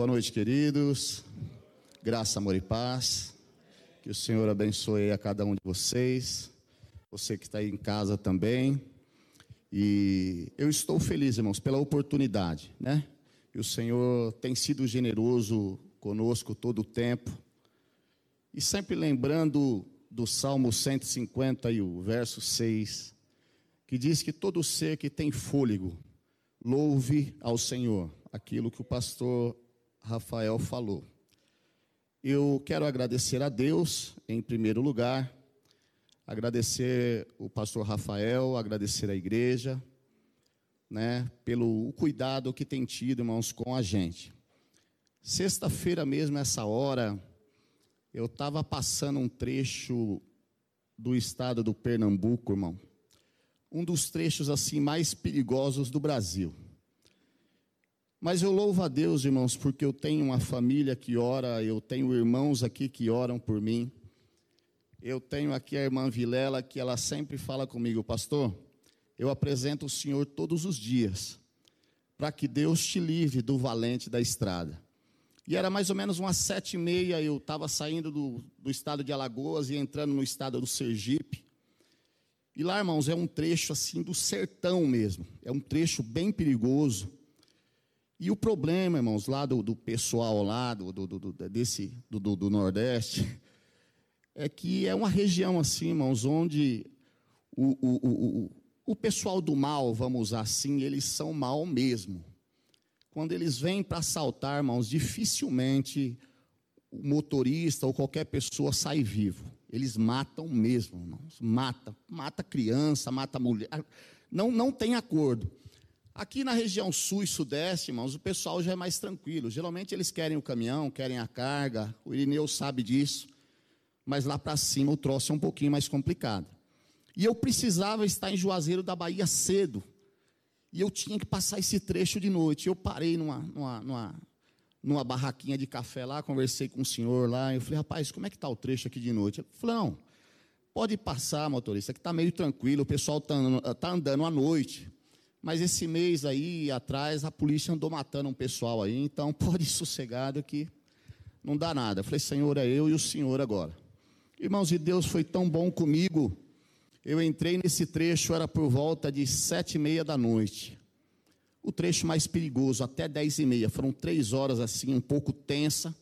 Boa noite, queridos. Graça, amor e paz. Que o Senhor abençoe a cada um de vocês. Você que está aí em casa também. E eu estou feliz, irmãos, pela oportunidade, né? E o Senhor tem sido generoso conosco todo o tempo. E sempre lembrando do Salmo 150 e o verso 6, que diz que todo ser que tem fôlego, louve ao Senhor, aquilo que o pastor Rafael falou. Eu quero agradecer a Deus, em primeiro lugar, agradecer o pastor Rafael, agradecer a igreja, né, pelo cuidado que tem tido, irmãos, com a gente. Sexta-feira mesmo, essa hora, eu estava passando um trecho do estado do Pernambuco, irmão. Um dos trechos assim mais perigosos do Brasil. Mas eu louvo a Deus, irmãos, porque eu tenho uma família que ora, eu tenho irmãos aqui que oram por mim. Eu tenho aqui a irmã Vilela, que ela sempre fala comigo, pastor, eu apresento o Senhor todos os dias, para que Deus te livre do valente da estrada. E era mais ou menos umas sete e meia, eu estava saindo do, do estado de Alagoas e entrando no estado do Sergipe. E lá, irmãos, é um trecho assim do sertão mesmo. É um trecho bem perigoso. E o problema, irmãos, lá do, do pessoal lá, do, do, do desse, do, Nordeste, é que é uma região assim, irmãos, onde o, o, o, o pessoal do mal, vamos usar assim, eles são mal mesmo. Quando eles vêm para assaltar, irmãos, dificilmente o motorista ou qualquer pessoa sai vivo. Eles matam mesmo, irmãos. Mata, mata criança, mata mulher. Não, não tem acordo. Aqui na região sul e sudeste, irmãos, o pessoal já é mais tranquilo. Geralmente eles querem o caminhão, querem a carga. O Irineu sabe disso. Mas lá para cima o troço é um pouquinho mais complicado. E eu precisava estar em Juazeiro da Bahia cedo. E eu tinha que passar esse trecho de noite. Eu parei numa, numa, numa, numa barraquinha de café lá, conversei com o senhor lá. Eu falei, rapaz, como é que está o trecho aqui de noite? Ele falou, não, pode passar, motorista, que está meio tranquilo, o pessoal está tá andando à noite. Mas esse mês aí atrás a polícia andou matando um pessoal aí, então pode ir sossegado que não dá nada. Eu falei, Senhor, é eu e o Senhor agora. Irmãos, e Deus foi tão bom comigo eu entrei nesse trecho, era por volta de sete e meia da noite. O trecho mais perigoso, até dez e meia. Foram três horas assim, um pouco tensa.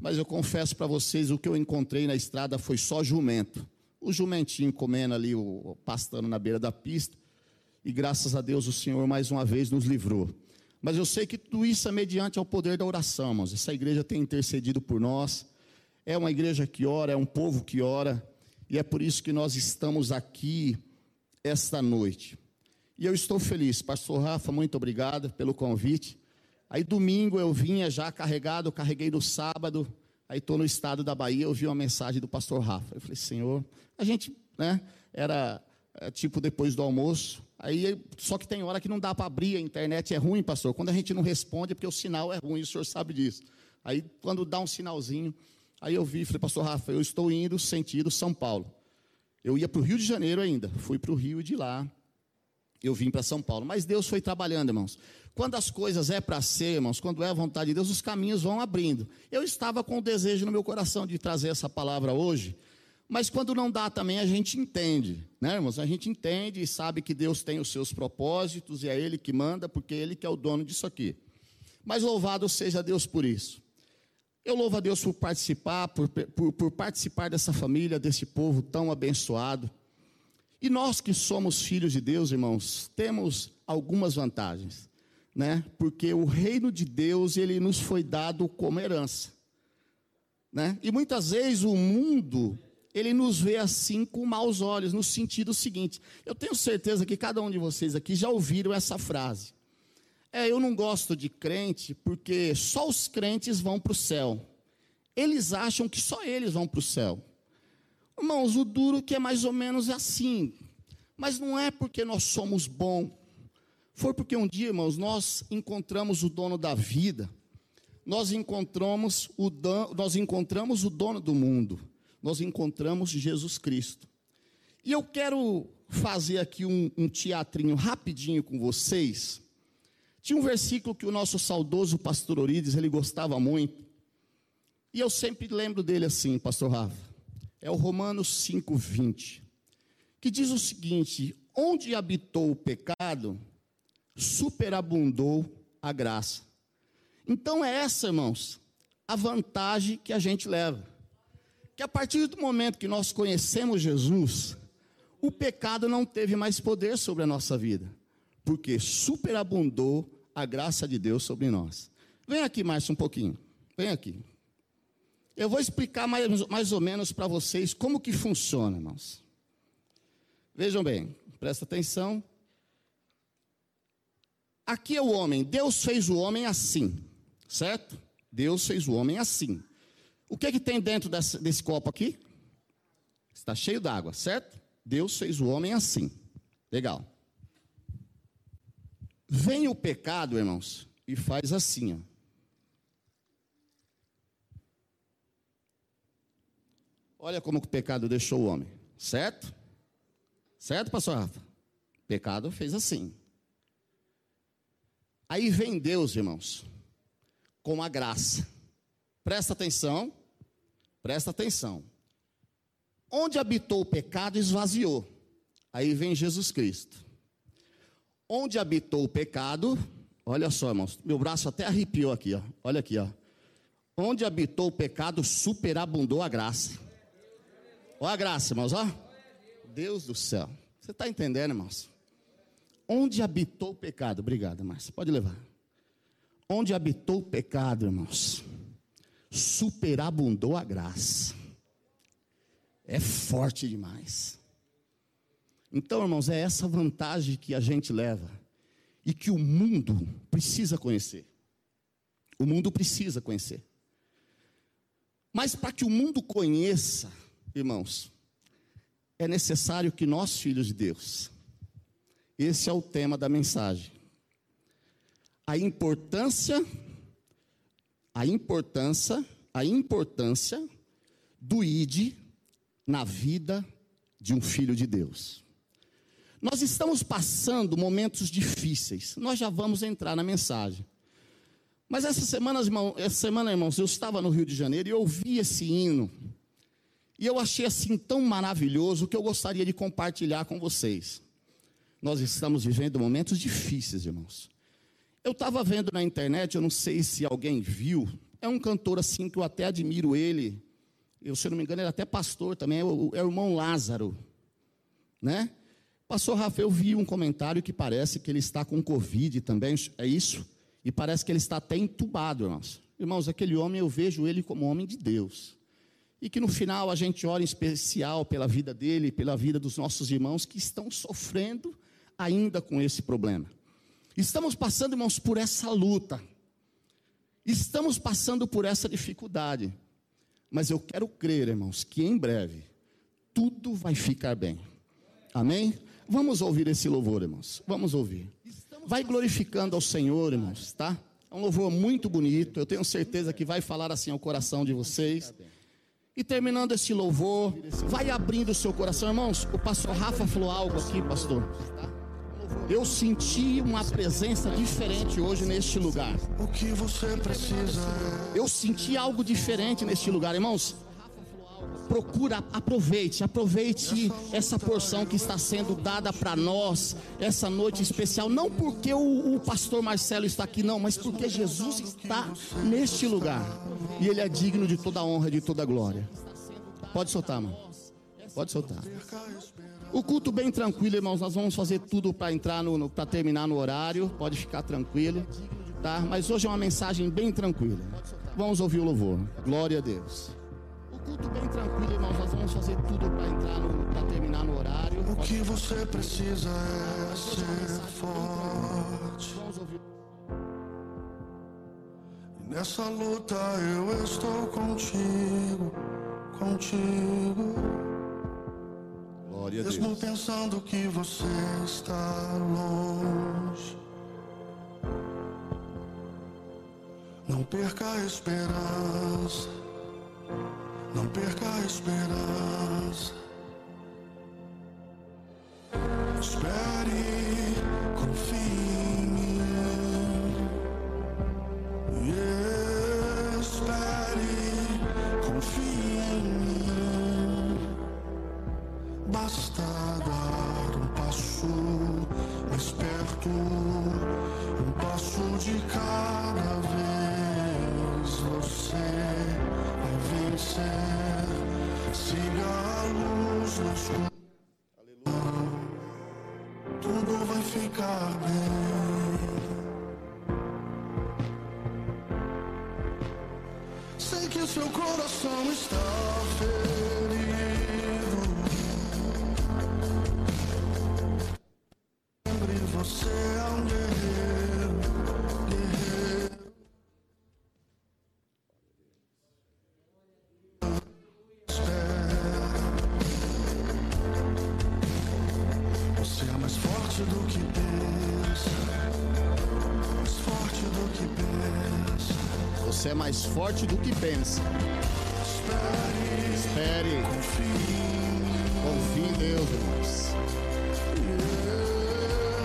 Mas eu confesso para vocês, o que eu encontrei na estrada foi só jumento. O jumentinho comendo ali, o, pastando na beira da pista. E graças a Deus o Senhor mais uma vez nos livrou. Mas eu sei que tudo isso é mediante ao poder da oração, irmãos. Essa igreja tem intercedido por nós. É uma igreja que ora, é um povo que ora. E é por isso que nós estamos aqui esta noite. E eu estou feliz. Pastor Rafa, muito obrigado pelo convite. Aí domingo eu vinha já carregado, carreguei no sábado. Aí estou no estado da Bahia, eu vi uma mensagem do pastor Rafa. Eu falei, Senhor, a gente, né, era é, tipo depois do almoço. Aí, só que tem hora que não dá para abrir, a internet é ruim, pastor. Quando a gente não responde é porque o sinal é ruim, o senhor sabe disso. Aí, quando dá um sinalzinho, Aí eu vi, falei, pastor Rafa, eu estou indo sentido São Paulo. Eu ia para o Rio de Janeiro ainda, fui para o Rio e de lá eu vim para São Paulo. Mas Deus foi trabalhando, irmãos. Quando as coisas é para ser, irmãos, quando é a vontade de Deus, os caminhos vão abrindo. Eu estava com o desejo no meu coração de trazer essa palavra hoje, mas quando não dá também a gente entende, né, irmãos? A gente entende e sabe que Deus tem os seus propósitos e é Ele que manda, porque Ele que é o dono disso aqui. Mas louvado seja Deus por isso. Eu louvo a Deus por participar, por, por, por, participar dessa família, desse povo tão abençoado. E nós que somos filhos de Deus, irmãos, temos algumas vantagens, né? Porque o reino de Deus, ele nos foi dado como herança, né? E muitas vezes o mundo, ele nos vê assim com maus olhos, no sentido seguinte. Eu tenho certeza que cada um de vocês aqui já ouviram essa frase. É, eu não gosto de crente porque só os crentes vão para o céu. Eles acham que só eles vão para o céu. Irmãos, o duro que é mais ou menos assim. Mas não é porque nós somos bons. Foi porque um dia, irmãos, nós encontramos o dono da vida. Nós encontramos o, dono, nós encontramos o dono do mundo. Nós encontramos Jesus Cristo. E eu quero fazer aqui um, um teatrinho rapidinho com vocês Tinha um versículo que o nosso saudoso pastor Orides, ele gostava muito. E eu sempre lembro dele assim, pastor Rafa. É o Romanos 5:20, que diz o seguinte: onde habitou o pecado, superabundou a graça. Então é essa, irmãos, a vantagem que a gente leva. Que a partir do momento que nós conhecemos Jesus, o pecado não teve mais poder sobre a nossa vida, porque superabundou a graça de Deus sobre nós. Vem aqui mais um pouquinho. Vem aqui. Eu vou explicar mais, mais ou menos para vocês como que funciona, irmãos. Vejam bem, presta atenção. Aqui é o homem. Deus fez o homem assim, certo? Deus fez o homem assim. O que, é que tem dentro desse, desse copo aqui? Está cheio d'água, certo? Deus fez o homem assim. Legal. Vem o pecado, irmãos, e faz assim, ó. Olha como o pecado deixou o homem, certo? Certo, pastor Rafa? O pecado fez assim. Aí vem Deus, irmãos, com a graça. Presta atenção, presta atenção. Onde habitou o pecado, esvaziou. Aí vem Jesus Cristo. Onde habitou o pecado, olha só, irmãos, meu braço até arrepiou aqui, ó. Olha aqui, ó. Onde habitou o pecado, superabundou a graça. Olha a graça, irmãos, ó. Deus do céu. Você está entendendo, irmãos? Onde habitou o pecado? Obrigado, Márcia. Pode levar. Onde habitou o pecado, irmãos? Superabundou a graça. É forte demais. Então, irmãos, é essa vantagem que a gente leva e que o mundo precisa conhecer. O mundo precisa conhecer. Mas para que o mundo conheça, irmãos, é necessário que nós, filhos de Deus, esse é o tema da mensagem. A importância, a importância, a importância do ID na vida de um filho de Deus. Nós estamos passando momentos difíceis. Nós já vamos entrar na mensagem. Mas essa semana, irmão, essa semana, irmãos, eu estava no Rio de Janeiro e ouvi esse hino. E eu achei assim tão maravilhoso que eu gostaria de compartilhar com vocês. Nós estamos vivendo momentos difíceis, irmãos. Eu estava vendo na internet, eu não sei se alguém viu, é um cantor assim que eu até admiro ele. Eu, se eu não me engano, ele é até pastor também, é o, é o irmão Lázaro, né? Pastor Rafael, eu vi um comentário que parece que ele está com Covid também, é isso? E parece que ele está até entubado, irmãos. Irmãos, aquele homem, eu vejo ele como homem de Deus. E que no final a gente ora em especial pela vida dele, pela vida dos nossos irmãos que estão sofrendo ainda com esse problema. Estamos passando, irmãos, por essa luta. Estamos passando por essa dificuldade. Mas eu quero crer, irmãos, que em breve tudo vai ficar bem. Amém? Vamos ouvir esse louvor, irmãos. Vamos ouvir. Vai glorificando ao Senhor, irmãos, tá? É um louvor muito bonito. Eu tenho certeza que vai falar assim ao coração de vocês. E terminando esse louvor, vai abrindo o seu coração, irmãos. O pastor Rafa falou algo aqui, pastor eu senti uma presença diferente hoje neste lugar. O que você precisa? Eu senti algo diferente neste lugar, irmãos. Procura, aproveite, aproveite essa porção que está sendo dada para nós, essa noite especial, não porque o, o pastor Marcelo está aqui, não, mas porque Jesus está neste lugar e ele é digno de toda honra e de toda glória. Pode soltar, mano. Pode soltar. O culto bem tranquilo, irmãos. Nós vamos fazer tudo para entrar no, no para terminar no horário. Pode ficar tranquilo, tá? Mas hoje é uma mensagem bem tranquila. Vamos ouvir o louvor. Glória a Deus. O culto bem tranquilo, irmãos. Nós vamos fazer tudo para entrar no para terminar no horário. O que você precisa é ser forte. Vamos ouvir. Nessa luta eu estou contigo, contigo. Glória a Mesmo Deus. pensando que você está longe. Não perca a esperança. Não perca a esperança. Mais forte do que pensa. Espere, Espere, confie. confie em Deus, irmãos.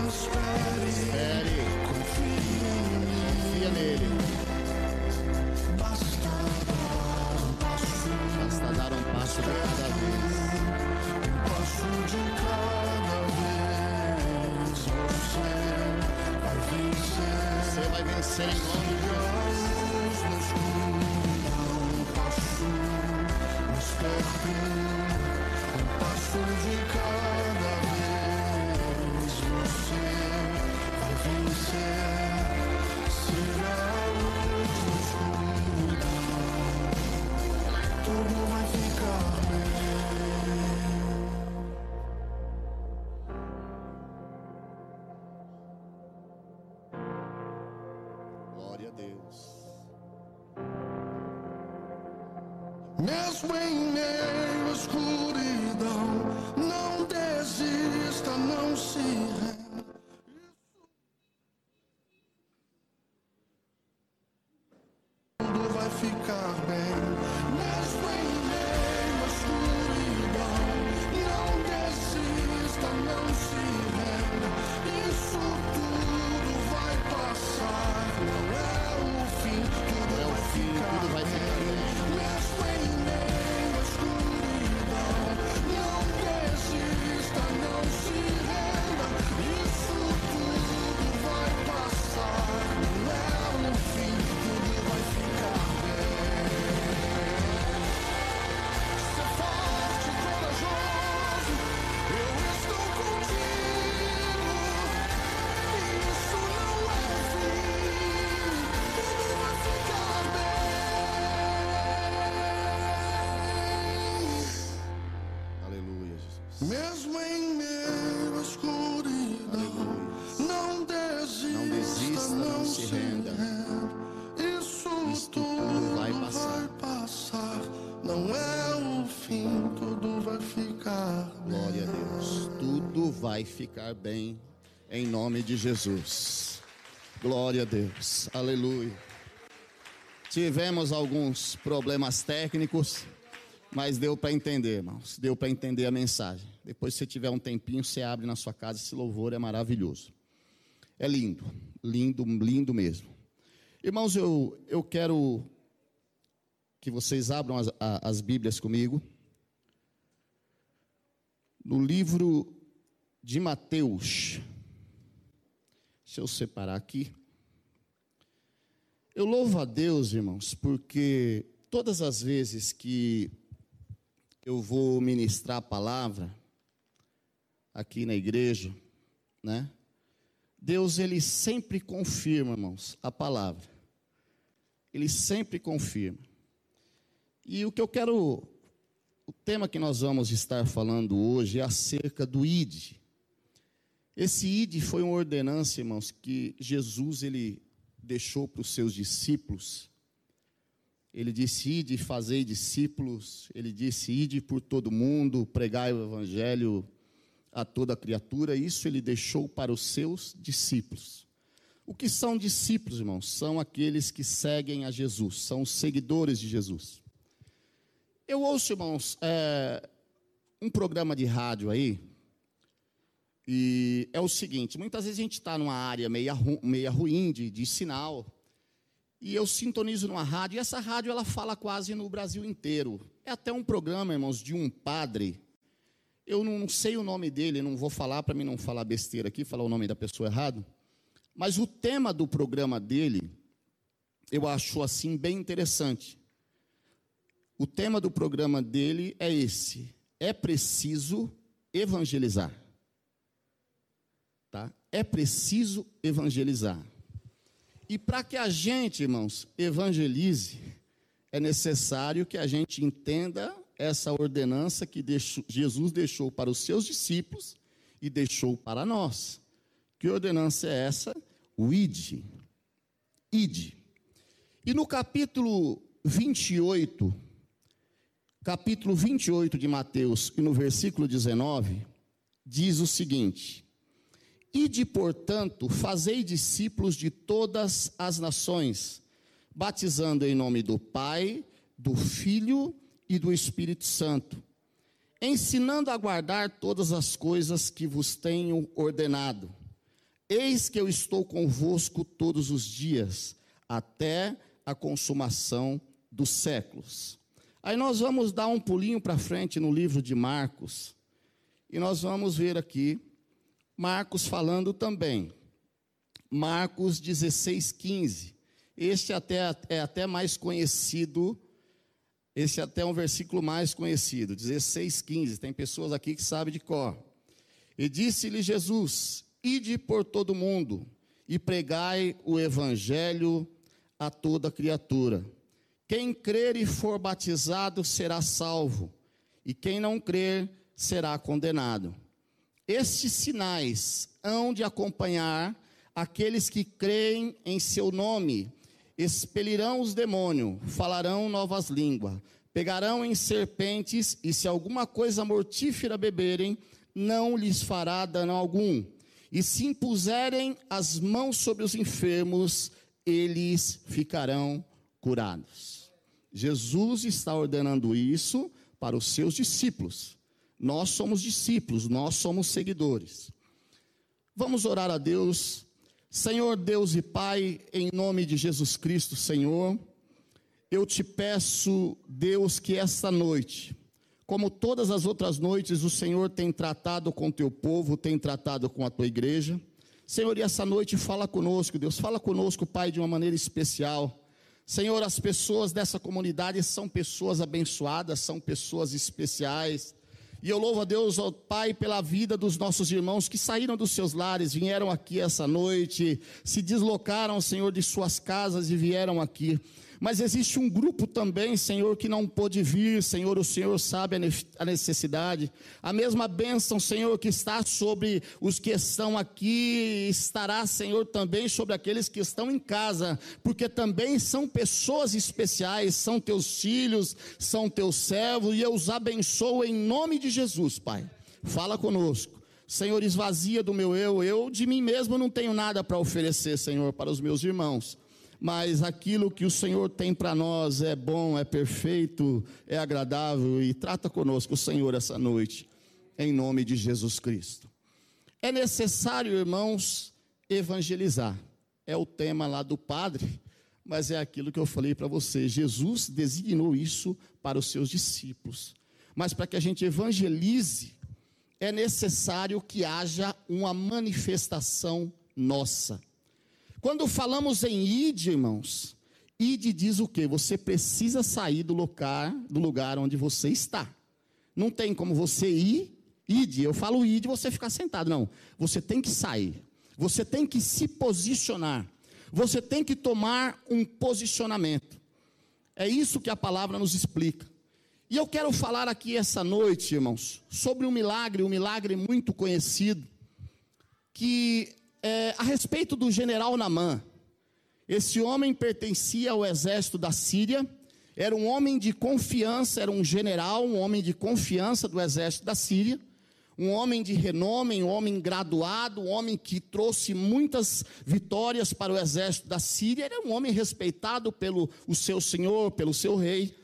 Espere, Espere, confia nele. basta dar um passo, de cada vez. um passo de cada vez. Você vai vencer. Você vai vencer em vai vai ficar bem em nome de Jesus. Glória a Deus. Aleluia. Tivemos alguns problemas técnicos, mas deu para entender, irmãos. Deu para entender a mensagem. Depois, se tiver um tempinho, você abre na sua casa. Esse louvor é maravilhoso. É lindo, lindo, lindo mesmo. Irmãos, eu, eu quero que vocês abram as, as Bíblias comigo no livro de Mateus. Deixa eu separar aqui. Eu louvo a Deus, irmãos, porque todas as vezes que eu vou ministrar a palavra aqui na igreja, né? Deus ele sempre confirma, irmãos, a palavra. Ele sempre confirma. E o que eu quero o tema que nós vamos estar falando hoje é acerca do ID. Esse ID foi uma ordenança, irmãos, que Jesus ele deixou para os seus discípulos. Ele disse: Ide, fazei discípulos. Ele disse: Ide por todo mundo, pregai o evangelho a toda criatura. Isso ele deixou para os seus discípulos. O que são discípulos, irmãos? São aqueles que seguem a Jesus, são os seguidores de Jesus. Eu ouço, irmãos, é, um programa de rádio aí, e é o seguinte: muitas vezes a gente está numa área meia, ru, meia ruim de, de sinal, e eu sintonizo numa rádio, e essa rádio ela fala quase no Brasil inteiro. É até um programa, irmãos, de um padre. Eu não sei o nome dele, não vou falar para mim não falar besteira aqui, falar o nome da pessoa errado. Mas o tema do programa dele, eu acho assim bem interessante. O tema do programa dele é esse: é preciso evangelizar. É preciso evangelizar. E para que a gente, irmãos, evangelize, é necessário que a gente entenda essa ordenança que Jesus deixou para os seus discípulos e deixou para nós. Que ordenança é essa? O ide. Ide. E no capítulo 28, capítulo 28 de Mateus, e no versículo 19, diz o seguinte: Ide, portanto, fazei discípulos de todas as nações, batizando em nome do Pai, do Filho e do Espírito Santo, ensinando a guardar todas as coisas que vos tenho ordenado. Eis que eu estou convosco todos os dias, até a consumação dos séculos. Aí nós vamos dar um pulinho para frente no livro de Marcos, e nós vamos ver aqui Marcos falando também. Marcos 16, 15. Este até, é até mais conhecido, esse até é um versículo mais conhecido, 16, 15. Tem pessoas aqui que sabem de cor. E disse-lhe Jesus: Ide por todo mundo e pregai o evangelho a toda criatura. Quem crer e for batizado será salvo, e quem não crer será condenado. Estes sinais hão de acompanhar aqueles que creem em seu nome, expelirão os demônios, falarão novas línguas, pegarão em serpentes, e se alguma coisa mortífera beberem, não lhes fará dano algum. E se impuserem as mãos sobre os enfermos, eles ficarão curados. Jesus está ordenando isso para os seus discípulos. Nós somos discípulos, nós somos seguidores. Vamos orar a Deus. Senhor Deus e Pai, em nome de Jesus Cristo, Senhor, eu te peço, Deus, que esta noite, como todas as outras noites, o Senhor tem tratado com o teu povo, tem tratado com a tua igreja. Senhor, e essa noite fala conosco, Deus, fala conosco, Pai, de uma maneira especial. Senhor, as pessoas dessa comunidade são pessoas abençoadas, são pessoas especiais. E eu louvo a Deus, ó Pai, pela vida dos nossos irmãos que saíram dos seus lares, vieram aqui essa noite, se deslocaram, Senhor, de suas casas e vieram aqui. Mas existe um grupo também, Senhor, que não pôde vir, Senhor, o Senhor sabe a necessidade. A mesma bênção, Senhor, que está sobre os que estão aqui, estará, Senhor, também sobre aqueles que estão em casa, porque também são pessoas especiais, são teus filhos, são teus servos, e eu os abençoo em nome de Jesus, Pai. Fala conosco. Senhor, esvazia do meu eu, eu de mim mesmo não tenho nada para oferecer, Senhor, para os meus irmãos mas aquilo que o Senhor tem para nós é bom, é perfeito, é agradável e trata conosco o Senhor essa noite, em nome de Jesus Cristo. É necessário, irmãos, evangelizar. É o tema lá do padre, mas é aquilo que eu falei para você. Jesus designou isso para os seus discípulos. Mas para que a gente evangelize, é necessário que haja uma manifestação nossa. Quando falamos em id, irmãos, id diz o quê? Você precisa sair do lugar, do lugar onde você está. Não tem como você ir, id, eu falo id, você ficar sentado. Não, você tem que sair. Você tem que se posicionar. Você tem que tomar um posicionamento. É isso que a palavra nos explica. E eu quero falar aqui essa noite, irmãos, sobre um milagre, um milagre muito conhecido, que é, a respeito do general Namã. Esse homem pertencia ao exército da Síria, era um homem de confiança, era um general, um homem de confiança do exército da Síria, um homem de renome, um homem graduado, um homem que trouxe muitas vitórias para o exército da Síria, era um homem respeitado pelo o seu senhor, pelo seu rei.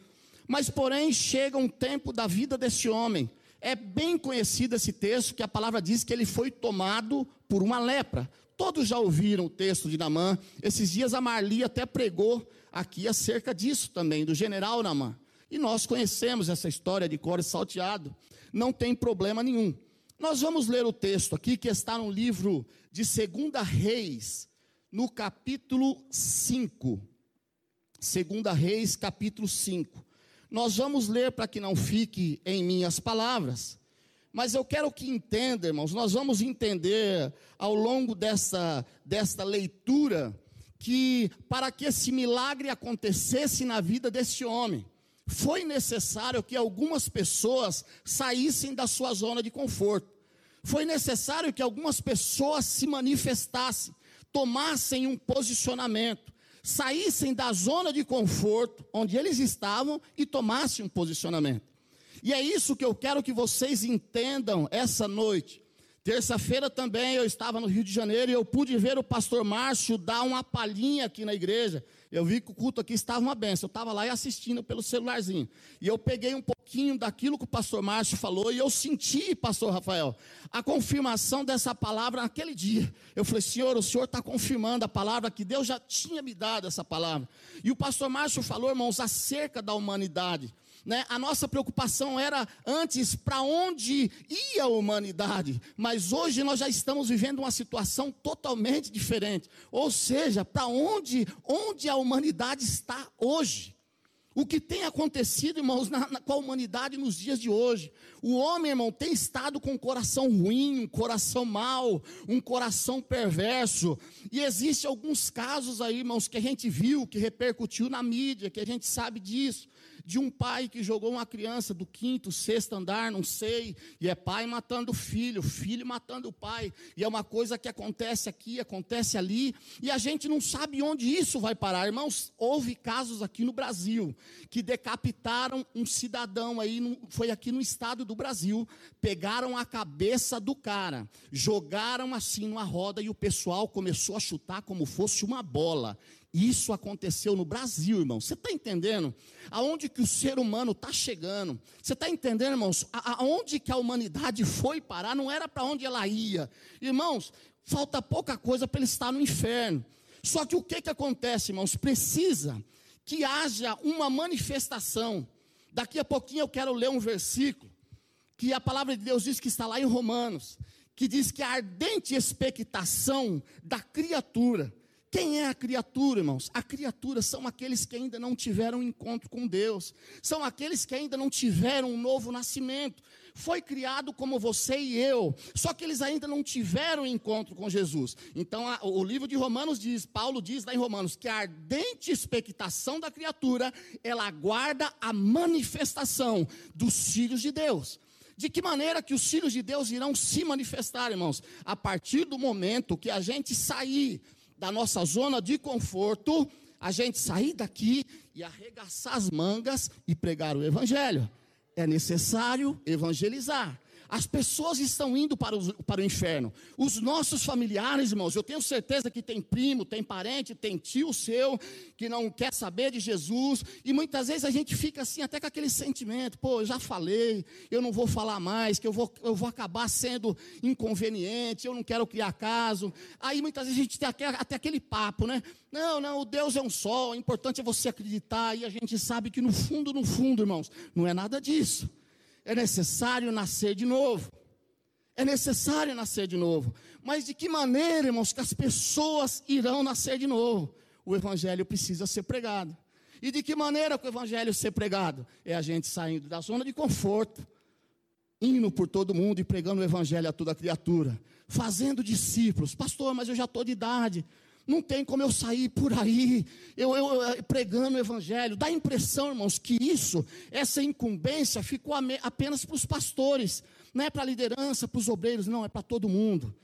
Mas, porém, chega um tempo da vida desse homem, é bem conhecido esse texto, que a palavra diz que ele foi tomado por uma lepra. Todos já ouviram o texto de Namã. Esses dias a Marli até pregou aqui acerca disso também, do general Namã. E nós conhecemos essa história de core salteado. Não tem problema nenhum. Nós vamos ler o texto aqui que está no livro de 2 Reis, no capítulo 5. 2 Reis, capítulo 5. Nós vamos ler para que não fique em minhas palavras, Mas eu quero que entenda, irmãos, nós vamos entender ao longo dessa, desta leitura que para que esse milagre acontecesse na vida desse homem, foi necessário que algumas pessoas saíssem da sua zona de conforto. Foi necessário que algumas pessoas se manifestassem, tomassem um posicionamento, saíssem da zona de conforto onde eles estavam e tomassem um posicionamento. E é isso que eu quero que vocês entendam essa noite. Terça-feira também eu estava no Rio de Janeiro e eu pude ver o pastor Márcio dar uma palhinha aqui na igreja. Eu vi que o culto aqui estava uma benção. Eu estava lá e assistindo pelo celularzinho. E eu peguei um pouquinho daquilo que o pastor Márcio falou e eu senti, pastor Rafael, a confirmação dessa palavra naquele dia. Eu falei, Senhor, o Senhor está confirmando a palavra que Deus já tinha me dado essa palavra. E o pastor Márcio falou, irmãos, acerca da humanidade. Né? A nossa preocupação era antes para onde ia a humanidade, mas hoje nós já estamos vivendo uma situação totalmente diferente. Ou seja, para onde, onde a humanidade está hoje. O que tem acontecido, irmãos, na, na, com a humanidade nos dias de hoje? O homem, irmão, tem estado com um coração ruim, um coração mau, um coração perverso. E existem alguns casos aí, irmãos, que a gente viu, que repercutiu na mídia, que a gente sabe disso de um pai que jogou uma criança do quinto, sexto andar, não sei, e é pai matando filho, filho matando o pai, e é uma coisa que acontece aqui, acontece ali, e a gente não sabe onde isso vai parar. Irmãos, houve casos aqui no Brasil que decapitaram um cidadão aí, foi aqui no estado do Brasil, pegaram a cabeça do cara, jogaram assim numa roda e o pessoal começou a chutar como fosse uma bola. Isso aconteceu no Brasil, irmão. Você está entendendo? Aonde que o ser humano está chegando? Você está entendendo, irmãos? Aonde que a humanidade foi parar? Não era para onde ela ia. Irmãos, falta pouca coisa para ele estar no inferno. Só que o que, que acontece, irmãos? Precisa que haja uma manifestação. Daqui a pouquinho eu quero ler um versículo que a palavra de Deus diz que está lá em Romanos, que diz que a ardente expectação da criatura quem é a criatura, irmãos? A criatura são aqueles que ainda não tiveram um encontro com Deus, são aqueles que ainda não tiveram um novo nascimento. Foi criado como você e eu, só que eles ainda não tiveram um encontro com Jesus. Então, a, o livro de Romanos diz, Paulo diz lá em Romanos, que a ardente expectação da criatura, ela aguarda a manifestação dos filhos de Deus. De que maneira que os filhos de Deus irão se manifestar, irmãos? A partir do momento que a gente sair da nossa zona de conforto, a gente sair daqui e arregaçar as mangas e pregar o Evangelho. É necessário evangelizar. As pessoas estão indo para o, para o inferno. Os nossos familiares, irmãos, eu tenho certeza que tem primo, tem parente, tem tio seu que não quer saber de Jesus. E muitas vezes a gente fica assim, até com aquele sentimento: pô, eu já falei, eu não vou falar mais, que eu vou, eu vou acabar sendo inconveniente, eu não quero criar caso. Aí muitas vezes a gente tem até, até aquele papo, né? Não, não, o Deus é um só, o importante é você acreditar. E a gente sabe que no fundo, no fundo, irmãos, não é nada disso é necessário nascer de novo. É necessário nascer de novo. Mas de que maneira, irmãos, que as pessoas irão nascer de novo? O evangelho precisa ser pregado. E de que maneira que o evangelho ser pregado? É a gente saindo da zona de conforto, indo por todo mundo e pregando o evangelho a toda criatura, fazendo discípulos. Pastor, mas eu já estou de idade. Não tem como eu sair por aí, eu, eu, eu, pregando o evangelho. Dá a impressão, irmãos, que isso, essa incumbência, ficou apenas para os pastores, não é para a liderança, para os obreiros, não, é para todo mundo.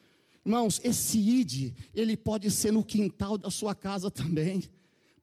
Irmãos, esse id, ele pode ser no quintal da sua casa também.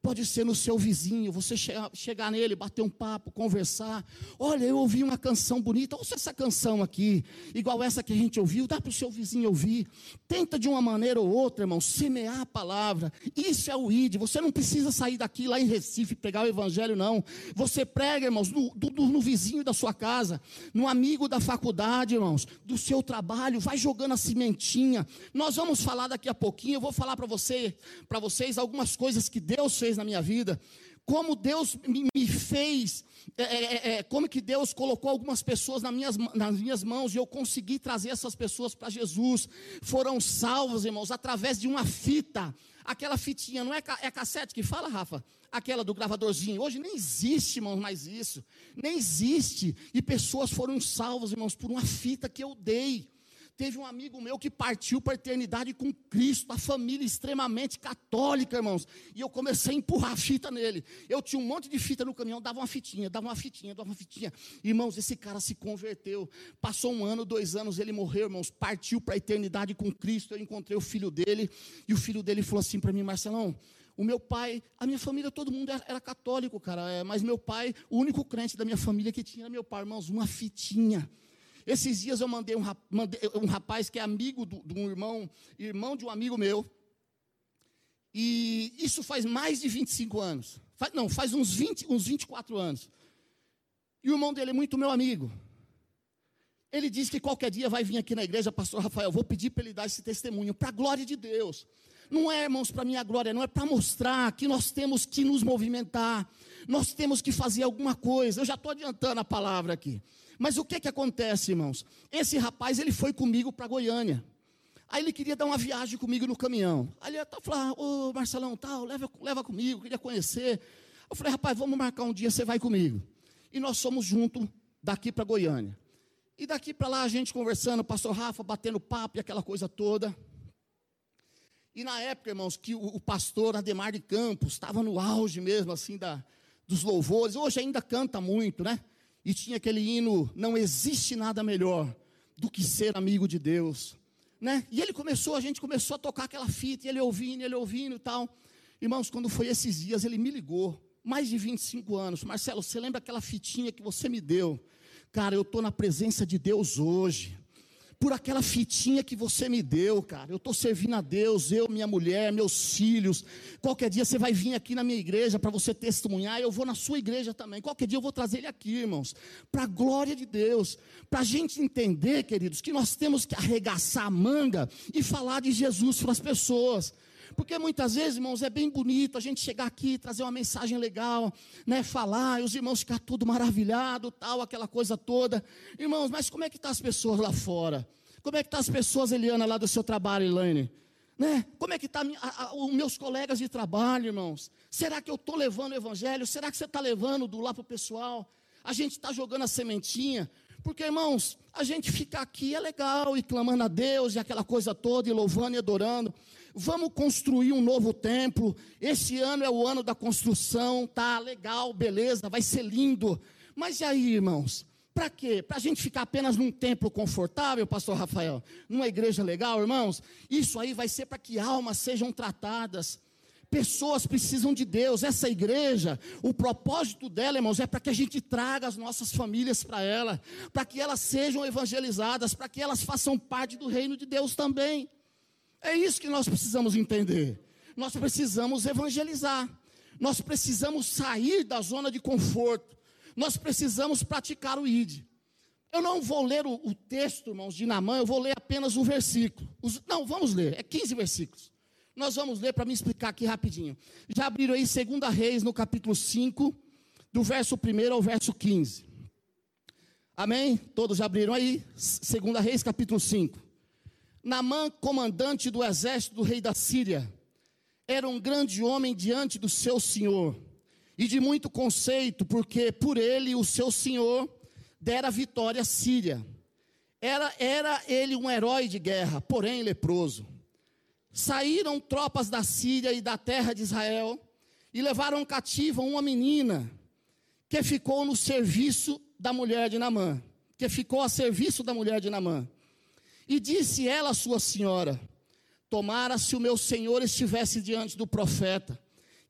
Pode ser no seu vizinho, você chegar nele, bater um papo, conversar. Olha, eu ouvi uma canção bonita, ouça essa canção aqui, igual essa que a gente ouviu, dá para o seu vizinho ouvir. Tenta de uma maneira ou outra, irmão, semear a palavra. Isso é o ID. Você não precisa sair daqui lá em Recife pregar o evangelho, não. Você prega, irmãos, no, no, no vizinho da sua casa, no amigo da faculdade, irmãos, do seu trabalho, vai jogando a cimentinha. Nós vamos falar daqui a pouquinho, eu vou falar para você, para vocês algumas coisas que Deus fez na minha vida. como Deus me, fez, é, é, é, é como que Deus colocou algumas pessoas nas minhas, nas minhas mãos e eu consegui trazer essas pessoas para Jesus. Foram salvos, irmãos, através de uma fita. Aquela fitinha, não é, é cassete que fala, Rafa? Aquela do gravadorzinho. Hoje nem existe, irmãos, mais isso. Nem existe. E pessoas foram salvas, irmãos, por uma fita que eu dei. Teve um amigo meu que partiu para a eternidade com Cristo, a família extremamente católica, irmãos. E eu comecei a empurrar a fita nele. Eu tinha um monte de fita no caminhão, dava uma fitinha, dava uma fitinha, dava uma fitinha. Irmãos, esse cara se converteu. Passou um ano, dois anos, ele morreu, irmãos. Partiu para a eternidade com Cristo. Eu encontrei o filho dele. E o filho dele falou assim para mim, Marcelão. O meu pai, a minha família, todo mundo era, era católico, cara. É, mas meu pai, o único crente da minha família que tinha era meu pai, irmãos, uma fitinha. Esses dias eu mandei um, mandei um rapaz que é amigo de um irmão, irmão de um amigo meu. E isso faz mais de 25 anos. Faz, não, faz uns, 20, uns 24 anos. E o irmão dele é muito meu amigo. Ele disse que qualquer dia vai vir aqui na igreja, pastor Rafael, vou pedir para ele dar esse testemunho, para a glória de Deus. Não é, irmãos, para minha glória, não é para mostrar que nós temos que nos movimentar, nós temos que fazer alguma coisa. Eu já estou adiantando a palavra aqui. Mas o que que acontece, irmãos? Esse rapaz, ele foi comigo para Goiânia. Aí ele queria dar uma viagem comigo no caminhão. Aí ele falou, ô Marcelão, tal, leva, leva comigo, queria conhecer. Eu falei, rapaz, vamos marcar um dia, você vai comigo. E nós somos juntos daqui para Goiânia. E daqui para lá a gente conversando, o pastor Rafa batendo papo e aquela coisa toda. E na época, irmãos, que o, pastor Ademar de Campos estava no auge mesmo, assim, da, dos louvores. Hoje ainda canta muito, né? e tinha aquele hino: Não existe nada melhor do que ser amigo de Deus. Né? E ele começou, a gente começou a tocar aquela fita, e ele ouvindo, ele ouvindo e tal. Irmãos, quando foi esses dias, ele me ligou, mais de 25 anos. Marcelo, você lembra aquela fitinha que você me deu? Cara, eu estou na presença de Deus hoje por aquela fitinha que você me deu, cara. Eu estou servindo a Deus, eu, minha mulher, meus filhos. Qualquer dia você vai vir aqui na minha igreja para você testemunhar. Eu vou na sua igreja também. Qualquer dia eu vou trazer ele aqui, irmãos, para a glória de Deus, para a gente entender, queridos, que nós temos que arregaçar a manga e falar de Jesus para as pessoas. Porque muitas vezes, irmãos, é bem bonito a gente chegar aqui, trazer uma mensagem legal, né, falar, e os irmãos ficar tudo maravilhado, tal, aquela coisa toda. Irmãos, mas como é que estão tá as pessoas lá fora? Como é que estão tá as pessoas, Eliana, lá do seu trabalho, Elaine? Né? Como é que estão tá os meus colegas de trabalho, irmãos? Será que eu estou levando o evangelho? Será que você está levando do lá para o pessoal? A gente está jogando a sementinha? Porque, irmãos, a gente fica aqui é legal e clamando a Deus e aquela coisa toda, e louvando e adorando. Vamos construir um novo templo. Esse ano é o ano da construção, tá legal, beleza, vai ser lindo. Mas e aí, irmãos? Para quê? Para a gente ficar apenas num templo confortável, pastor Rafael? Numa igreja legal, irmãos? Isso aí vai ser para que almas sejam tratadas. Pessoas precisam de Deus. Essa igreja, o propósito dela, irmãos, é para que a gente traga as nossas famílias para ela, para que elas sejam evangelizadas, para que elas façam parte do reino de Deus também. É isso que nós precisamos entender. Nós precisamos evangelizar. Nós precisamos sair da zona de conforto. Nós precisamos praticar o ID. Eu não vou ler o, o texto, irmãos, de Namã, eu vou ler apenas um versículo. Os, não, vamos ler, é 15 versículos. Nós vamos ler para me explicar aqui rapidinho. Já abriram aí 2 Reis, no capítulo 5, do verso 1 ao verso 15. Amém? Todos já abriram aí? 2 Reis, capítulo 5. Namã, comandante do exército do rei da Síria, era um grande homem diante do seu senhor, e de muito conceito, porque por ele o seu senhor dera vitória à Síria. Era, era ele um herói de guerra, porém leproso. Saíram tropas da Síria e da terra de Israel e levaram cativa uma menina que ficou no serviço da mulher de Namã, que ficou a serviço da mulher de Namã. E disse ela à sua senhora: Tomara se o meu senhor estivesse diante do profeta,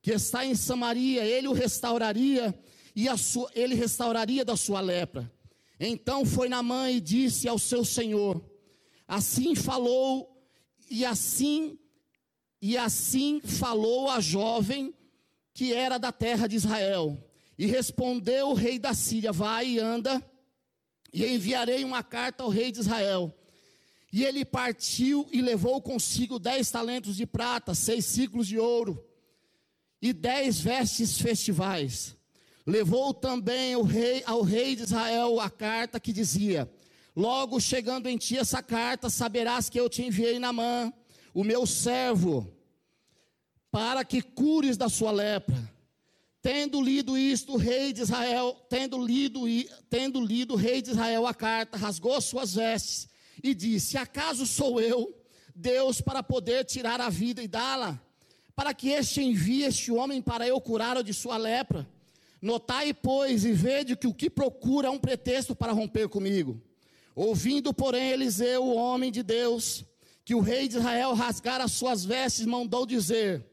que está em Samaria, ele o restauraria, e sua, ele restauraria da sua lepra. Então foi na mãe e disse ao seu senhor: Assim falou, e assim, e assim falou a jovem que era da terra de Israel. E respondeu o rei da Síria: Vai e anda, e enviarei uma carta ao rei de Israel e ele partiu e levou consigo dez talentos de prata, seis ciclos de ouro, e dez vestes festivais. Levou também rei, ao rei de Israel a carta que dizia: Logo chegando em ti essa carta, saberás que eu te enviei na mão, o meu servo, para que cures da sua lepra. Tendo lido isto, o rei de Israel, tendo lido, tendo lido o rei de Israel a carta, rasgou suas vestes e disse: Acaso sou eu, Deus, para poder tirar a vida e dá-la? Para que este envie este homem para eu curá-lo de sua lepra? Notai, pois, e vede que o que procura é um pretexto para romper comigo. Ouvindo, porém, Eliseu, o homem de Deus, que o rei de Israel rasgara as suas vestes, mandou dizer: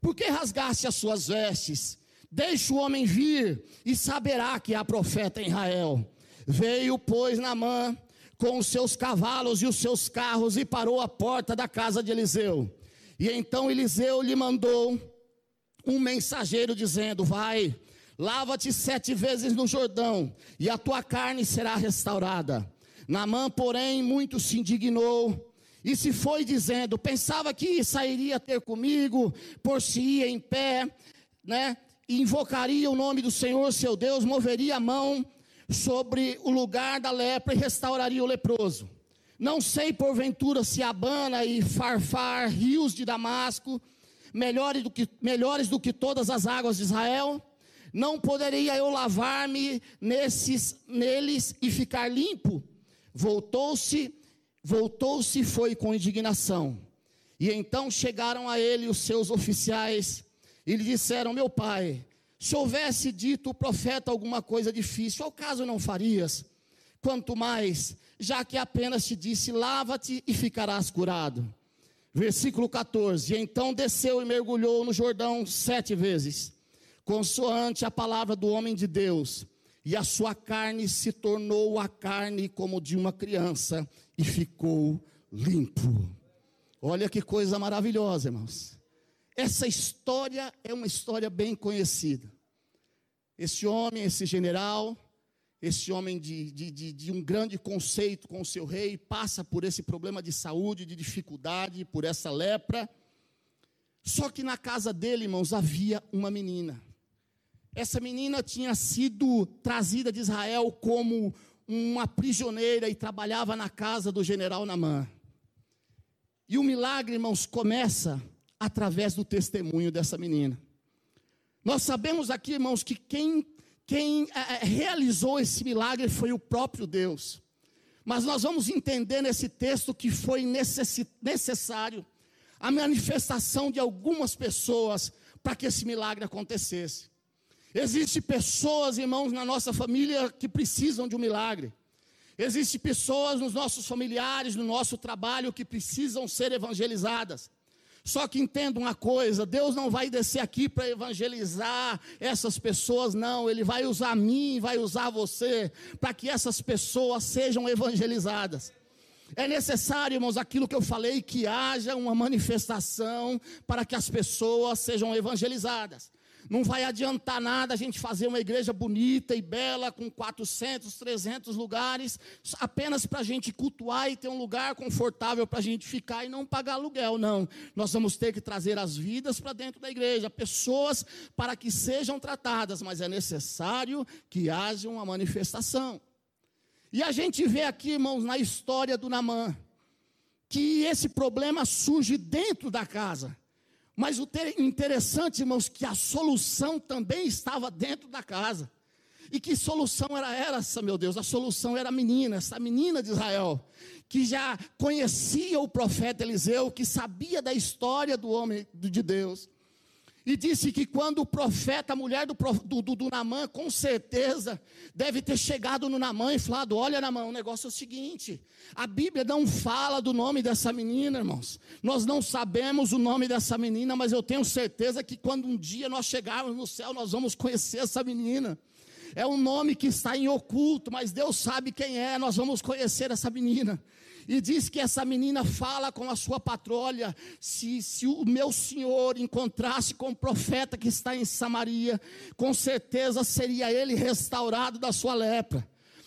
Por que rasgaste as suas vestes? Deixe o homem vir e saberá que há profeta em Israel. Veio, pois, Naamã com os seus cavalos e os seus carros e parou à porta da casa de Eliseu. E então Eliseu lhe mandou um mensageiro dizendo: Vai, lava-te sete vezes no Jordão, e a tua carne será restaurada. Naamã, porém, muito se indignou e se foi dizendo: Pensava que sairia ter comigo, por se ia em pé, né? invocaria o nome do Senhor seu Deus, moveria a mão sobre o lugar da lepra e restauraria o leproso. Não sei porventura se Abana e Farfar, rios de Damasco, melhores do que, melhores do que todas as águas de Israel, não poderia eu lavar-me nesses neles e ficar limpo? Voltou-se, voltou-se foi com indignação. E então chegaram a ele os seus oficiais e lhe disseram: Meu pai, se houvesse dito o profeta alguma coisa difícil, ao caso não farias? Quanto mais, já que apenas te disse: lava-te e ficarás curado. Versículo 14: Então desceu e mergulhou no Jordão sete vezes, consoante a palavra do homem de Deus, e a sua carne se tornou a carne como de uma criança, e ficou limpo. Olha que coisa maravilhosa, irmãos. Essa história é uma história bem conhecida. Esse homem, esse general, esse homem de, de, de, um grande conceito com o seu rei, passa por esse problema de saúde, de dificuldade, por essa lepra. Só que na casa dele, irmãos, havia uma menina. Essa menina tinha sido trazida de Israel como uma prisioneira e trabalhava na casa do general Namã. E o milagre, irmãos, começa através do testemunho dessa menina. Nós sabemos aqui, irmãos, que quem, quem é, realizou esse milagre foi o próprio Deus. Mas nós vamos entender nesse texto que foi necessário a manifestação de algumas pessoas para que esse milagre acontecesse. Existem pessoas, irmãos, na nossa família que precisam de um milagre. Existem pessoas nos nossos familiares, no nosso trabalho, que precisam ser evangelizadas. Só que entenda uma coisa: Deus não vai descer aqui para evangelizar essas pessoas, não. Ele vai usar mim, vai usar você, para que essas pessoas sejam evangelizadas. É necessário, irmãos, aquilo que eu falei, que haja uma manifestação para que as pessoas sejam evangelizadas. Não vai adiantar nada a gente fazer uma igreja bonita e bela, com 400, 300 lugares, apenas para a gente cultuar e ter um lugar confortável para a gente ficar e não pagar aluguel, não. Nós vamos ter que trazer as vidas para dentro da igreja, pessoas para que sejam tratadas, mas é necessário que haja uma manifestação. E a gente vê aqui, irmãos, na história do Namã, que esse problema surge dentro da casa. Mas o interessante, irmãos, que a solução também estava dentro da casa. E que solução era essa, meu Deus? A solução era a menina, essa menina de Israel, que já conhecia o profeta Eliseu, que sabia da história do homem de Deus. E disse que quando o profeta, a mulher do, do, do, do Namã, com certeza, deve ter chegado no Namã e falado: Olha, Namã, o negócio é o seguinte: a Bíblia não fala do nome dessa menina, irmãos. Nós não sabemos o nome dessa menina, mas eu tenho certeza que quando um dia nós chegarmos no céu, nós vamos conhecer essa menina. É um nome que está em oculto, mas Deus sabe quem é, nós vamos conhecer essa menina e diz que essa menina fala com a sua patrulha: se, se o meu senhor encontrasse com o profeta que está em Samaria, com certeza seria ele restaurado da sua lepra.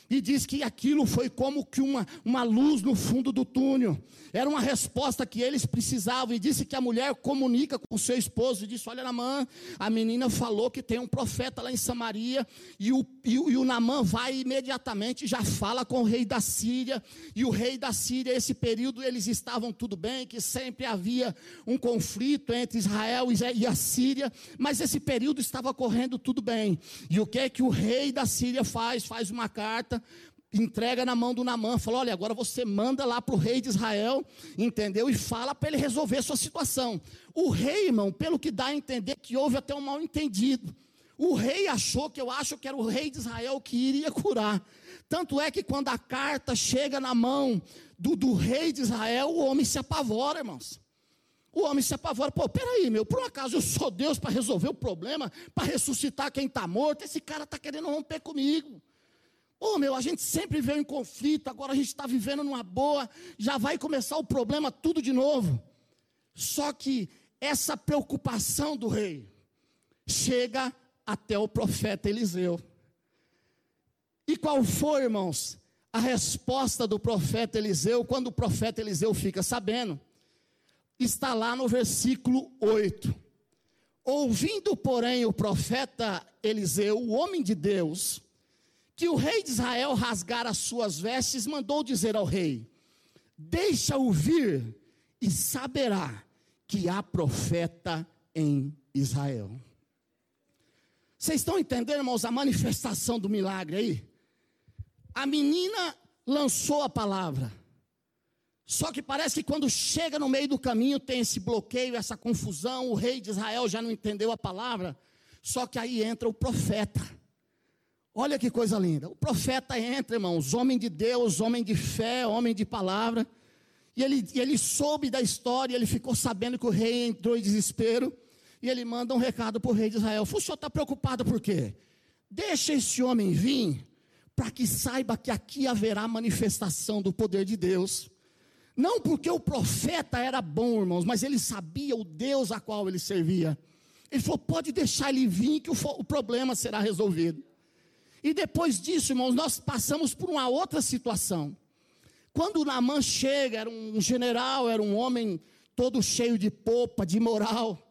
E diz que aquilo foi como que uma, uma luz no fundo do túnel. Era uma resposta que eles precisavam. E disse que a mulher comunica com o seu esposo e disse: Olha, Namã, a menina falou que tem um profeta lá em Samaria. E o, e, e o Namã vai imediatamente, já fala com o rei da Síria. E o rei da Síria, esse período, eles estavam tudo bem, que sempre havia um conflito entre Israel e a Síria. Mas esse período estava correndo tudo bem. E o que é que o rei da Síria faz? Faz uma carta entrega na mão do Namã, fala: olha, agora você manda lá para o rei de Israel, entendeu? E fala para ele resolver sua situação. O rei, irmão, pelo que dá a entender que houve até um mal entendido. O rei achou que eu acho que era o rei de Israel que iria curar. Tanto é que quando a carta chega na mão do, do rei de Israel, o homem se apavora, irmãos. O homem se apavora, pô, peraí, meu, por um acaso eu sou Deus para resolver o problema, para ressuscitar quem está morto, esse cara está querendo romper comigo. Oh, meu, a gente sempre viveu em conflito, agora a gente está vivendo numa boa, já vai começar o problema tudo de novo. Só que essa preocupação do rei chega até o profeta Eliseu. E qual foi, irmãos, a resposta do profeta Eliseu quando o profeta Eliseu fica sabendo? Está lá no versículo 8. Ouvindo, porém, o profeta Eliseu, o homem de Deus, que o rei de Israel rasgara as suas vestes, mandou dizer ao rei: Deixa-o vir e saberá que há profeta em Israel. Vocês estão entendendo, irmãos, a manifestação do milagre aí? A menina lançou a palavra. Só que parece que quando chega no meio do caminho tem esse bloqueio, essa confusão, o rei de Israel já não entendeu a palavra. Só que aí entra o profeta. Olha que coisa linda. O profeta entra, irmãos, homem de Deus, homem de fé, homem de palavra. E ele, ele soube da história, ele ficou sabendo que o rei entrou em desespero. E ele manda um recado para o rei de Israel: O senhor está preocupado por quê? Deixa esse homem vir, para que saiba que aqui haverá manifestação do poder de Deus. Não porque o profeta era bom, irmãos, mas ele sabia o Deus a qual ele servia. Ele falou: pode deixar ele vir, que o, o problema será resolvido. E depois disso, irmãos, nós passamos por uma outra situação. Quando Naamã chega, era um general, era um homem todo cheio de popa, de moral.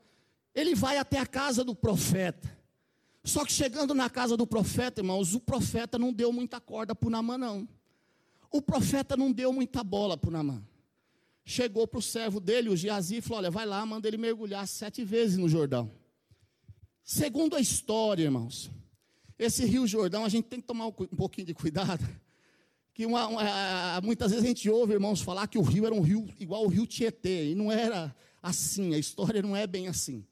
Ele vai até a casa do profeta. Só que chegando na casa do profeta, irmãos, o profeta não deu muita corda para Naamã, não. O profeta não deu muita bola para Naamã. Chegou para o servo dele, o Geazi, e falou: Olha, vai lá, manda ele mergulhar sete vezes no Jordão. Segundo a história, irmãos, esse Rio Jordão, a gente tem que tomar um pouquinho de cuidado. Que uma, uma, muitas vezes a gente ouve irmãos falar que o rio era um rio igual o rio Tietê, e não era assim, a história não é bem assim.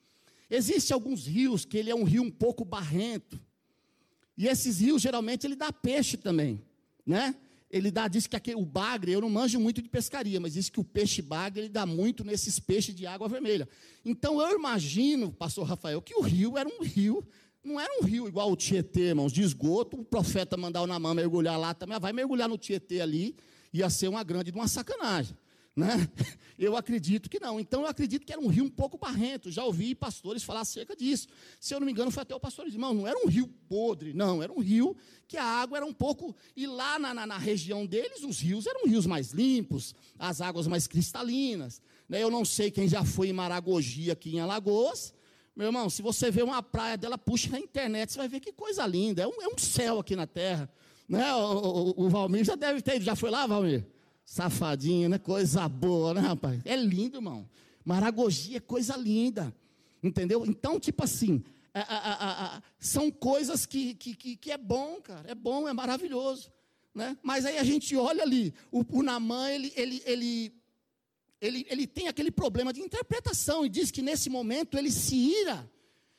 Existem alguns rios que ele é um rio um pouco barrento. E esses rios geralmente ele dá peixe também, né? Ele dá, diz que aquele, o bagre, eu não manjo muito de pescaria, mas diz que o peixe bagre ele dá muito nesses peixes de água vermelha. Então eu imagino, pastor Rafael, que o rio era um rio não era um rio igual o Tietê, irmãos, de esgoto, o profeta mandar o Namã mergulhar lá também, ah, vai mergulhar no Tietê ali, ia ser uma grande uma sacanagem. Né? Eu acredito que não. Então eu acredito que era um rio um pouco barrento. Já ouvi pastores falar acerca disso. Se eu não me engano, foi até o pastor irmão, não era um rio podre, não, era um rio que a água era um pouco. E lá na, na, na região deles, os rios eram rios mais limpos, as águas mais cristalinas. Né? Eu não sei quem já foi em Maragogi aqui em Alagoas, meu irmão, se você vê uma praia dela, puxa na internet, você vai ver que coisa linda. É um, é um céu aqui na terra. Né? O, o, o, Valmir já deve ter, já foi lá, Valmir? Safadinho, né? Coisa boa, né, rapaz? É lindo, irmão. Maragogi é coisa linda. Entendeu? Então, tipo assim, são coisas que, que, que, que, é bom, cara. É bom, é maravilhoso. Né? Mas aí a gente olha ali, o, o Namã, ele, ele, ele ele, ele tem aquele problema de interpretação e diz que nesse momento ele se ira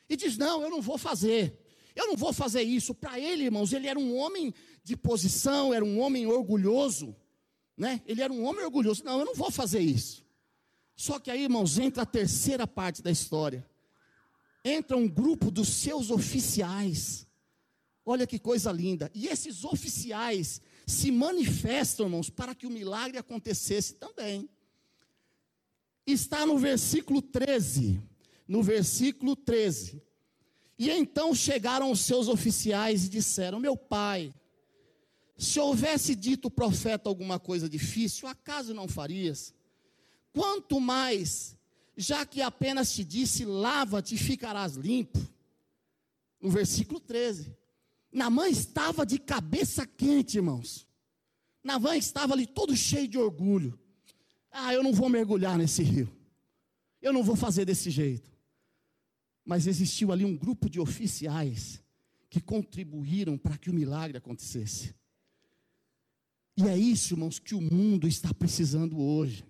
e diz: Não, eu não vou fazer, eu não vou fazer isso. Para ele, irmãos, ele era um homem de posição, era um homem orgulhoso, né? Ele era um homem orgulhoso. Não, eu não vou fazer isso. Só que aí, irmãos, entra a terceira parte da história. Entra um grupo dos seus oficiais. Olha que coisa linda. E esses oficiais se manifestam, irmãos, para que o milagre acontecesse também está no versículo 13. No versículo 13. E então chegaram os seus oficiais e disseram: Meu pai, Se houvesse dito o profeta alguma coisa difícil, acaso não farias? Quanto mais, já que apenas te disse, lava-te e ficarás limpo. No versículo 13. Namã estava de cabeça quente, irmãos. Namã estava ali todo cheio de orgulho. Ah, eu não vou mergulhar nesse rio. Eu não vou fazer desse jeito. Mas existiu ali um grupo de oficiais que contribuíram para que o milagre acontecesse. E é isso, irmãos, que o mundo está precisando hoje.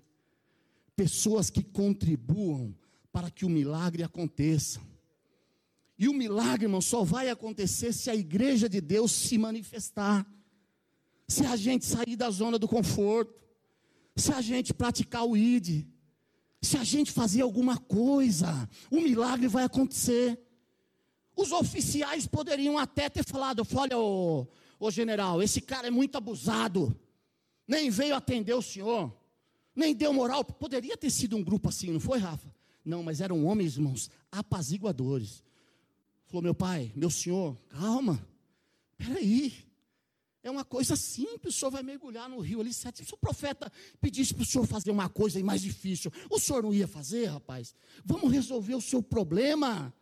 Pessoas que contribuam para que o milagre aconteça. E o milagre, irmão, só vai acontecer se a igreja de Deus se manifestar. Se a gente sair da zona do conforto. Se a gente praticar o ID. Se a gente fazer alguma coisa, o milagre vai acontecer. Os oficiais poderiam até ter falado: olha, ô, ô general, esse cara é muito abusado. Nem veio atender o senhor. Nem deu moral. Poderia ter sido um grupo assim, não foi, Rafa? Não, mas eram homens, irmãos, apaziguadores. Falou, meu pai, meu senhor, calma, peraí. É uma coisa simples, o senhor vai mergulhar no rio ali sete. Se o profeta pedisse para o senhor fazer uma coisa mais difícil, o senhor não ia fazer, rapaz? Vamos resolver o seu problema.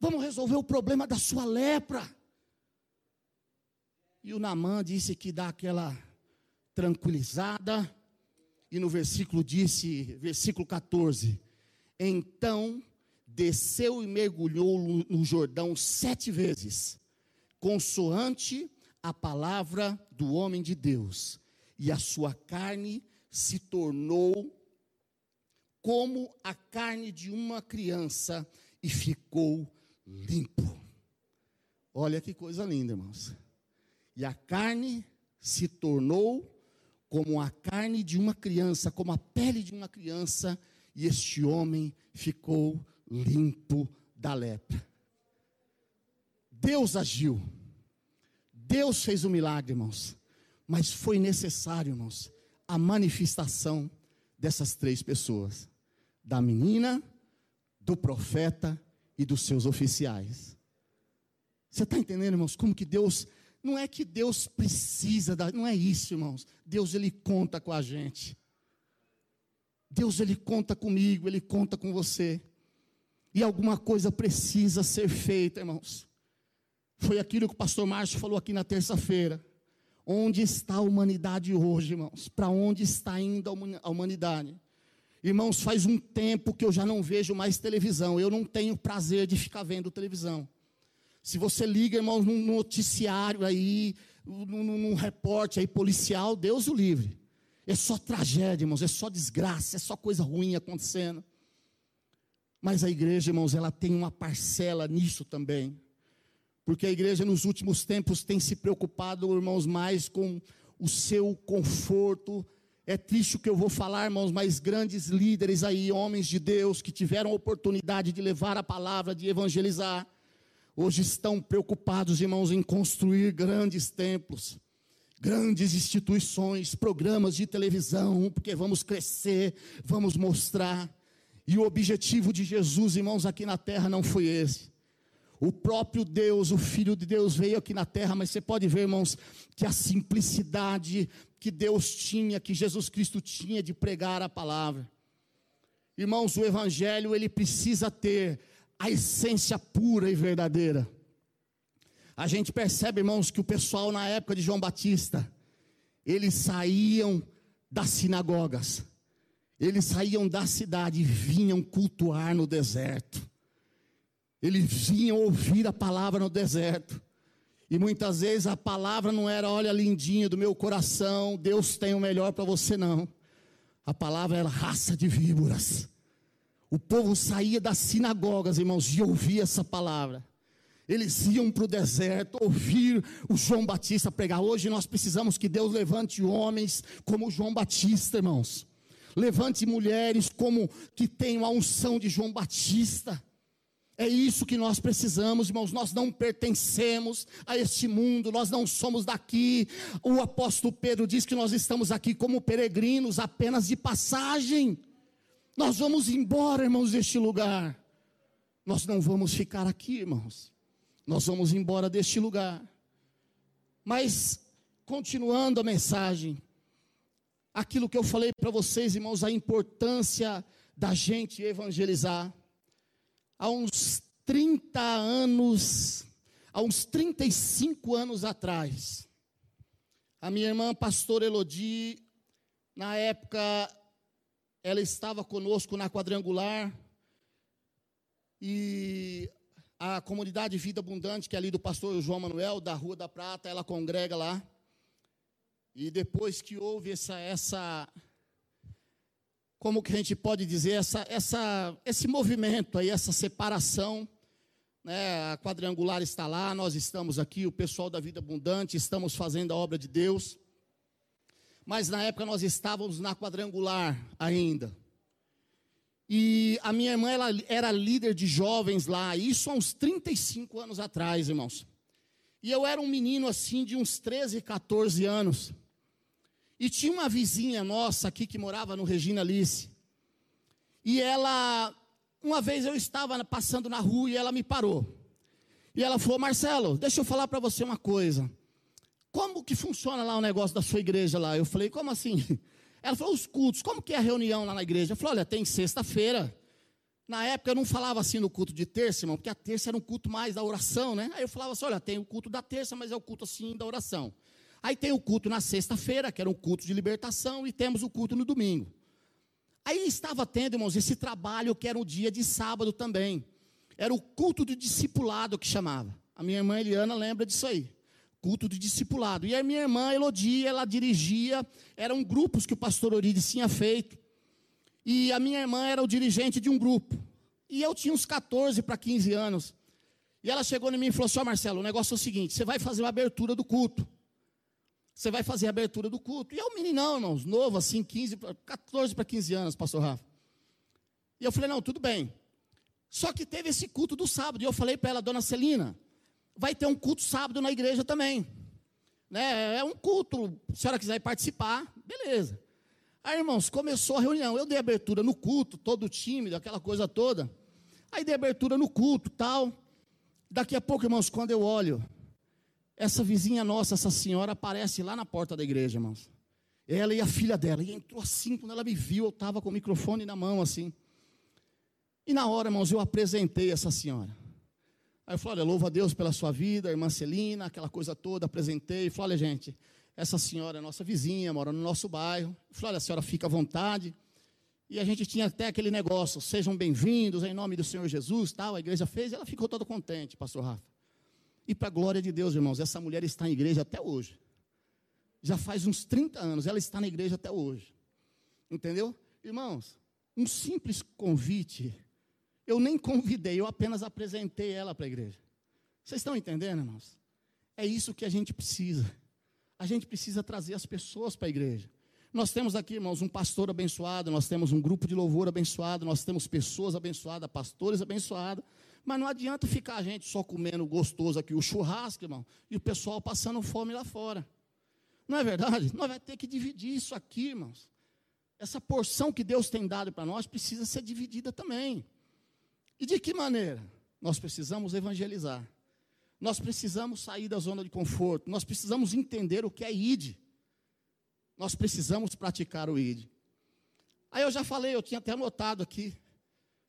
Vamos resolver o problema da sua lepra. E o Namã disse que dá aquela tranquilizada. E no versículo disse, versículo 14: Então desceu e mergulhou no Jordão sete vezes, consoante a palavra do homem de Deus, e a sua carne se tornou como a carne de uma criança e ficou limpo. Olha que coisa linda, irmãos. E a carne se tornou como a carne de uma criança, como a pele de uma criança, e este homem ficou limpo da lepra. Deus agiu. Deus fez o um milagre, irmãos. Mas foi necessário, irmãos, a manifestação dessas três pessoas: da menina, do profeta e dos seus oficiais. Você está entendendo, irmãos, como que Deus. Não é que Deus precisa, da, não é isso, irmãos. Deus, Ele conta com a gente. Deus, Ele conta comigo, Ele conta com você. E alguma coisa precisa ser feita, irmãos. Foi aquilo que o pastor Márcio falou aqui na terça-feira. Onde está a humanidade hoje, irmãos? Para onde está indo a humanidade? Irmãos, faz um tempo que eu já não vejo mais televisão. Eu não tenho prazer de ficar vendo televisão. Se você liga, irmãos, num noticiário aí, num, num reporte aí policial, Deus o livre. É só tragédia, irmãos, é só desgraça, é só coisa ruim acontecendo. Mas a igreja, irmãos, ela tem uma parcela nisso também. Porque a igreja nos últimos tempos tem se preocupado, irmãos, mais com o seu conforto, é triste o que eu vou falar, irmãos, mas grandes líderes aí, homens de Deus, que tiveram a oportunidade de levar a palavra, de evangelizar, hoje estão preocupados, irmãos, em construir grandes templos, grandes instituições, programas de televisão, porque vamos crescer, vamos mostrar. E o objetivo de Jesus, irmãos, aqui na terra não foi esse. O próprio Deus, o Filho de Deus, veio aqui na terra, mas você pode ver, irmãos, que a simplicidade que Deus tinha, que Jesus Cristo tinha de pregar a palavra. Irmãos, o Evangelho, ele precisa ter a essência pura e verdadeira. A gente percebe, irmãos, que o pessoal na época de João Batista, eles saíam das sinagogas, eles saíam da cidade e vinham cultuar no deserto. Eles vinham ouvir a palavra no deserto. E muitas vezes a palavra não era, olha, lindinho do meu coração, Deus tem o melhor para você, não. A palavra era raça de víboras. O povo saía das sinagogas, irmãos, e ouvia essa palavra. Eles iam para o deserto ouvir o João Batista pregar. Hoje nós precisamos que Deus levante homens como João Batista, irmãos. Levante mulheres como que tenham a unção de João Batista. É isso que nós precisamos, irmãos. Nós não pertencemos a este mundo, nós não somos daqui. O apóstolo Pedro diz que nós estamos aqui como peregrinos, apenas de passagem. Nós vamos embora, irmãos, deste lugar. Nós não vamos ficar aqui, irmãos. Nós vamos embora deste lugar. Mas continuando a mensagem, aquilo que eu falei para vocês, irmãos, a importância da gente evangelizar. Há uns 30 anos, há uns 35 anos atrás, a minha irmã, pastora Elodie, na época, ela estava conosco na quadrangular, e a comunidade Vida Abundante, que é ali do pastor João Manuel, da Rua da Prata, ela congrega lá. E depois que houve essa, essa como que a gente pode dizer, essa, essa, esse movimento aí, essa separação, né, a quadrangular está lá, nós estamos aqui, o pessoal da Vida Abundante, estamos fazendo a obra de Deus. Mas na época nós estávamos na quadrangular ainda. E a minha irmã ela era líder de jovens lá, isso há uns 35 anos atrás, irmãos. E eu era um menino assim de uns 13, 14 anos. E tinha uma vizinha nossa aqui que morava no Regina Alice. E ela, uma vez eu estava passando na rua e ela me parou. E ela falou: Marcelo, deixa eu falar para você uma coisa. Como que funciona lá o negócio da sua igreja lá? Eu falei: Como assim? Ela falou, os cultos, como que é a reunião lá na igreja? Eu falei, olha, tem sexta-feira. Na época eu não falava assim no culto de terça, irmão, porque a terça era um culto mais da oração, né? Aí eu falava assim, olha, tem o culto da terça, mas é o culto assim da oração. Aí tem o culto na sexta-feira, que era um culto de libertação, e temos o culto no domingo. Aí estava tendo, irmãos, esse trabalho que era um dia de sábado também. Era o culto do discipulado que chamava. A minha irmã Eliana lembra disso aí culto de discipulado. E a minha irmã Elodia, ela dirigia, eram grupos que o pastor Orides tinha feito. E a minha irmã era o dirigente de um grupo. E eu tinha uns 14 para 15 anos. E ela chegou em mim e falou assim: oh, Marcelo, o negócio é o seguinte: você vai fazer uma abertura do culto. Você vai fazer a abertura do culto. E é um meninão, irmãos, novo, assim, 15, 14 para 15 anos, pastor Rafa. E eu falei: não, tudo bem. Só que teve esse culto do sábado. E eu falei para ela, dona Celina, vai ter um culto sábado na igreja também. Né? É um culto, se a senhora quiser participar, beleza. Aí, irmãos, começou a reunião. Eu dei abertura no culto, todo tímido, aquela coisa toda. Aí dei abertura no culto, tal. Daqui a pouco, irmãos, quando eu olho, essa vizinha nossa, essa senhora, aparece lá na porta da igreja, irmãos. Ela e a filha dela. E entrou assim, quando ela me viu, eu estava com o microfone na mão, assim. E na hora, irmãos, eu apresentei essa senhora. Aí eu falei, olha, louva a Deus pela sua vida, irmã Celina, aquela coisa toda, apresentei. Falei, olha, gente, essa senhora é nossa vizinha, mora no nosso bairro. Eu falei, olha, a senhora fica à vontade. E a gente tinha até aquele negócio, sejam bem-vindos em nome do Senhor Jesus, tal. A igreja fez e ela ficou toda contente, pastor Rafa. E para a glória de Deus, irmãos, essa mulher está na igreja até hoje. Já faz uns 30 anos, ela está na igreja até hoje. Entendeu? Irmãos, um simples convite eu nem convidei, eu apenas apresentei ela para a igreja. Vocês estão entendendo, irmãos? É isso que a gente precisa. A gente precisa trazer as pessoas para a igreja. Nós temos aqui, irmãos, um pastor abençoado, nós temos um grupo de louvor abençoado, nós temos pessoas abençoadas, pastores abençoados, mas não adianta ficar a gente só comendo gostoso aqui o churrasco, irmão, e o pessoal passando fome lá fora. Não é verdade? Nós vamos ter que dividir isso aqui, irmãos. Essa porção que Deus tem dado para nós precisa ser dividida também. E de que maneira? Nós precisamos evangelizar. Nós precisamos sair da zona de conforto. Nós precisamos entender o que é ID. Nós precisamos praticar o ID. Aí eu já falei, eu tinha até anotado aqui.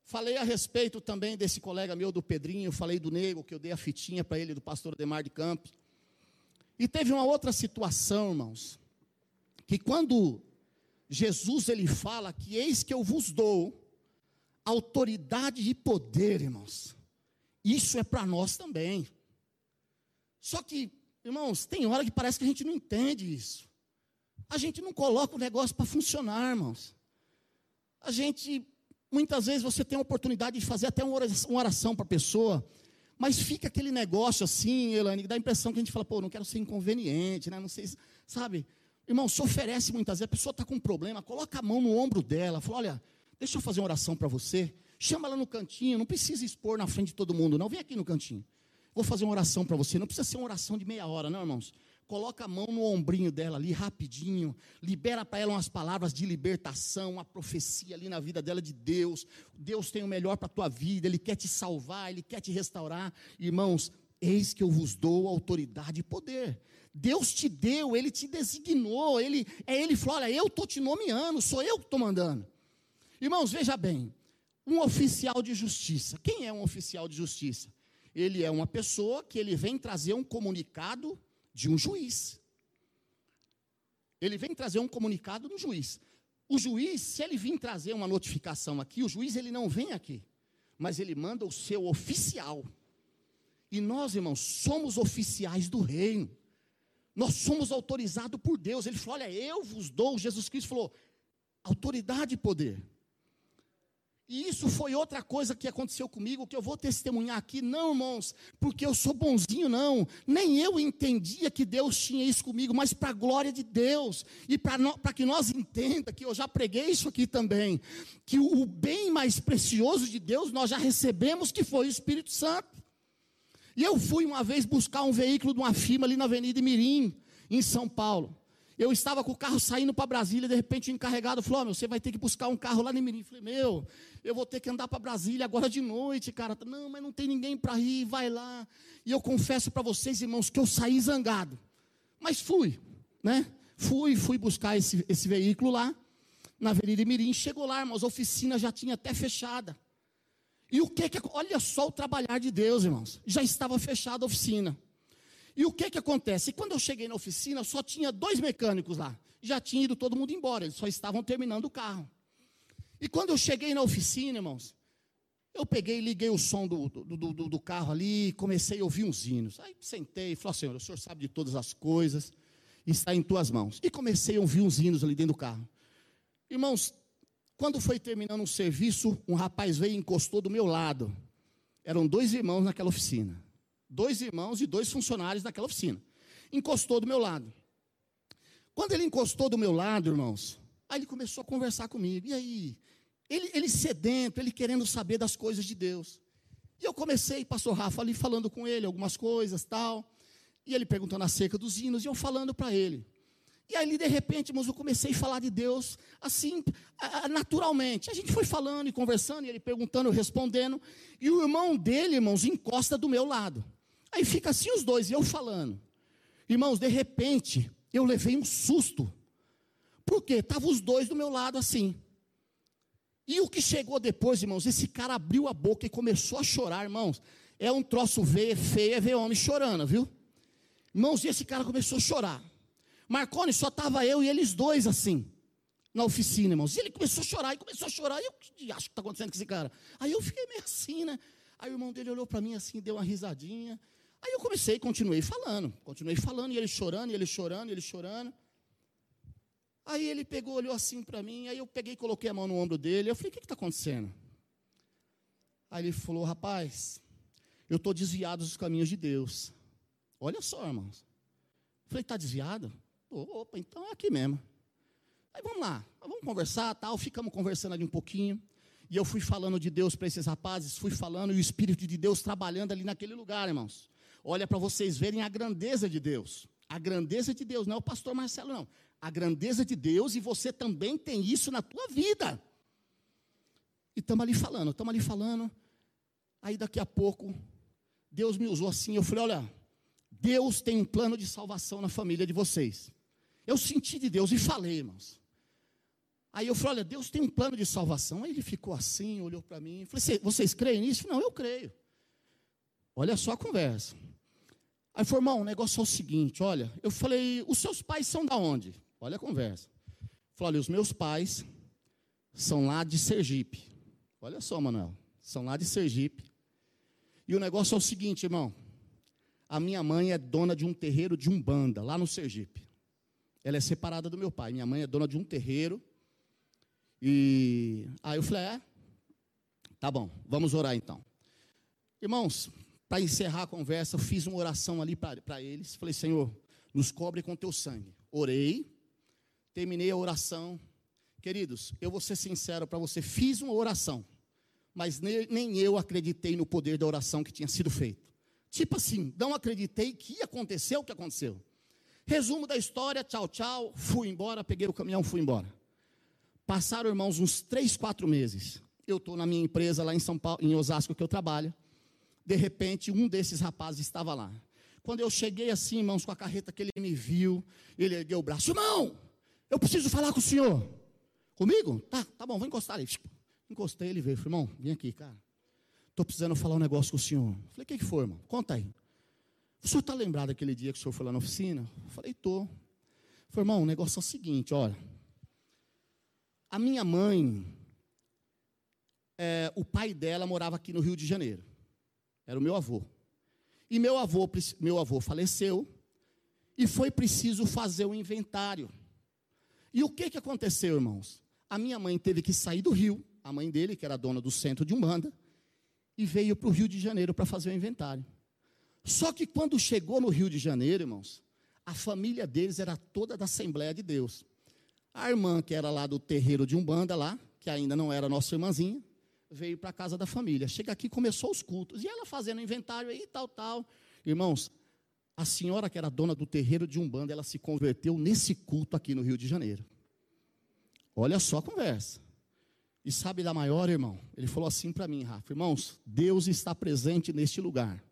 Falei a respeito também desse colega meu do Pedrinho, falei do Nego, que eu dei a fitinha para ele, do pastor Demar de Campos. E teve uma outra situação, irmãos, que quando Jesus ele fala que eis que eu vos dou autoridade e poder, irmãos. Isso é para nós também. Só que, irmãos, tem hora que parece que a gente não entende isso. A gente não coloca o negócio para funcionar, irmãos. A gente, muitas vezes, você tem a oportunidade de fazer até uma oração para a pessoa, mas fica aquele negócio assim, Elane, dá a impressão que a gente fala, pô, não quero ser inconveniente, né? Não sei, sabe? Irmão, se oferece muitas vezes, a pessoa está com um problema, coloca a mão no ombro dela, fala, olha, Deixa eu fazer uma oração para você. Chama ela no cantinho, não precisa expor na frente de todo mundo, não. Vem aqui no cantinho. Vou fazer uma oração para você. Não precisa ser uma oração de meia hora, não, irmãos. Coloca a mão no ombrinho dela ali, rapidinho. Libera para ela umas palavras de libertação, uma profecia ali na vida dela de Deus. Deus tem o melhor para a tua vida, Ele quer te salvar, Ele quer te restaurar. Irmãos, Eis que eu vos dou autoridade e poder. Deus te deu, Ele te designou, Ele é Ele falou: olha, eu estou te nomeando, sou eu que estou mandando. Irmãos, veja bem, um oficial de justiça. Quem é um oficial de justiça? Ele é uma pessoa que ele vem trazer um comunicado de um juiz. Ele vem trazer um comunicado do juiz. O juiz, se ele vir trazer uma notificação aqui, o juiz ele não vem aqui, mas ele manda o seu oficial. E nós, irmãos, somos oficiais do reino. Nós somos autorizados por Deus. Ele falou: Olha, eu vos dou. Jesus Cristo falou: autoridade e poder. E isso foi outra coisa que aconteceu comigo, que eu vou testemunhar aqui, não, irmãos, porque eu sou bonzinho, não. Nem eu entendia que Deus tinha isso comigo, mas para a glória de Deus, e para que nós entenda que eu já preguei isso aqui também, que o, o bem mais precioso de Deus nós já recebemos, que foi o Espírito Santo. E eu fui uma vez buscar um veículo de uma firma ali na Avenida Mirim, em São Paulo. Eu estava com o carro saindo para Brasília, de repente o encarregado falou: oh, meu, você vai ter que buscar um carro lá em Mirim. Eu falei: Meu, eu vou ter que andar para Brasília agora de noite, cara. Não, mas não tem ninguém para ir, vai lá. E eu confesso para vocês, irmãos, que eu saí zangado. Mas fui, né? Fui, fui buscar esse, esse veículo lá, na Avenida Mirim. Chegou lá, irmãos, a oficina já tinha até fechada. E o que que. Olha só o trabalhar de Deus, irmãos. Já estava fechada a oficina. E o que que acontece? Quando eu cheguei na oficina, só tinha dois mecânicos lá. Já tinha ido todo mundo embora, eles só estavam terminando o carro. E quando eu cheguei na oficina, irmãos, eu peguei, liguei o som do, do, do, do carro ali, comecei a ouvir uns hinos. Aí sentei e falei, Senhor, o Senhor sabe de todas as coisas, está em tuas mãos. E comecei a ouvir uns hinos ali dentro do carro. Irmãos, quando foi terminando um serviço, um rapaz veio e encostou do meu lado. Eram dois irmãos naquela oficina dois irmãos e dois funcionários daquela oficina. Encostou do meu lado. Quando ele encostou do meu lado, irmãos, aí ele começou a conversar comigo. E aí? Ele, ele sedento, ele querendo saber das coisas de Deus. E eu comecei, pastor Rafa, ali falando com ele algumas coisas, tal. E ele perguntando acerca dos hinos, e eu falando para ele. E aí, de repente, irmãos, eu comecei a falar de Deus assim, naturalmente. A gente foi falando e conversando, e ele perguntando, eu respondendo. E o irmão dele, irmãos, encosta do meu lado. Aí fica assim os dois, e eu falando. Irmãos, de repente, eu levei um susto. Por quê? Estavam os dois do meu lado assim. E o que chegou depois, irmãos, esse cara abriu a boca e começou a chorar, irmãos. É um troço feio, feio é ver homem chorando, viu? Irmãos, e esse cara começou a chorar. Marconi, só estava eu e eles dois assim, na oficina, irmãos. E ele começou a chorar, e começou a chorar. E eu, acho que está acontecendo com esse cara? Aí eu fiquei meio assim, né? Aí o irmão dele olhou para mim assim, deu uma risadinha. Aí eu comecei, continuei falando, continuei falando, e ele chorando, e ele chorando, e ele chorando. Aí ele pegou, olhou assim para mim, aí eu peguei e coloquei a mão no ombro dele. Eu falei, o que está acontecendo? Aí ele falou, rapaz, eu estou desviado dos caminhos de Deus. Olha só, irmãos. Eu falei, está desviado? Opa, então é aqui mesmo. Aí vamos lá, vamos conversar, tal. Ficamos conversando ali um pouquinho. E eu fui falando de Deus para esses rapazes, fui falando, e o Espírito de Deus trabalhando ali naquele lugar, irmãos. Olha para vocês verem a grandeza de Deus. A grandeza de Deus, não é o pastor Marcelo, não. A grandeza de Deus, e você também tem isso na tua vida. E estamos ali falando, estamos ali falando. Aí daqui a pouco, Deus me usou assim. Eu falei: olha, Deus tem um plano de salvação na família de vocês. Eu senti de Deus e falei, irmãos. Aí eu falei: olha, Deus tem um plano de salvação. Aí ele ficou assim, olhou para mim. Falei: vocês creem nisso? Não, eu creio. Olha só a conversa. Aí falou, irmão, o negócio é o seguinte: olha, eu falei, os seus pais são da onde? Olha a conversa. Falei, olha, os meus pais são lá de Sergipe. Olha só, Manuel, são lá de Sergipe. E o negócio é o seguinte, irmão. A minha mãe é dona de um terreiro de Umbanda, lá no Sergipe. Ela é separada do meu pai. Minha mãe é dona de um terreiro. E aí eu falei, é, tá bom, vamos orar então. Irmãos, para encerrar a conversa, eu fiz uma oração ali para eles. Falei, Senhor, nos cobre com teu sangue. Orei, terminei a oração. Queridos, eu vou ser sincero para você, fiz uma oração, mas nem eu acreditei no poder da oração que tinha sido feita. Tipo assim, não acreditei que ia acontecer o que aconteceu. Resumo da história, tchau, tchau, fui embora, peguei o caminhão, fui embora. Passaram, irmãos, uns três, quatro meses. Eu estou na minha empresa lá em São Paulo, em Osasco, que eu trabalho. De repente, um desses rapazes estava lá. Quando eu cheguei assim, irmãos, com a carreta que ele me viu, ele ergueu o braço: Irmão, eu preciso falar com o senhor. Comigo? Tá, tá bom, vou encostar ali. Encostei, ele veio. Falei, irmão, vem aqui, cara. Estou precisando falar um negócio com o senhor. Falei, o que, que foi, irmão? Conta aí. O senhor está lembrado daquele dia que o senhor foi lá na oficina? Falei, estou. Falei, irmão, o negócio é o seguinte, olha. A minha mãe, é, o pai dela morava aqui no Rio de Janeiro. Era o meu avô. E meu avô, meu avô faleceu e foi preciso fazer o um inventário. E o que, que aconteceu, irmãos? A minha mãe teve que sair do Rio, a mãe dele, que era dona do centro de Umbanda, e veio para o Rio de Janeiro para fazer o inventário. Só que quando chegou no Rio de Janeiro, irmãos, a família deles era toda da Assembleia de Deus. A irmã, que era lá do terreiro de Umbanda, lá, que ainda não era nossa irmãzinha, veio para a casa da família. Chega aqui, começou os cultos. E ela fazendo inventário aí, tal, tal. Irmãos, a senhora que era dona do terreiro de Umbanda, ela se converteu nesse culto aqui no Rio de Janeiro. Olha só a conversa. E sabe da maior, irmão? Ele falou assim para mim, Rafa: Irmãos, Deus está presente neste lugar.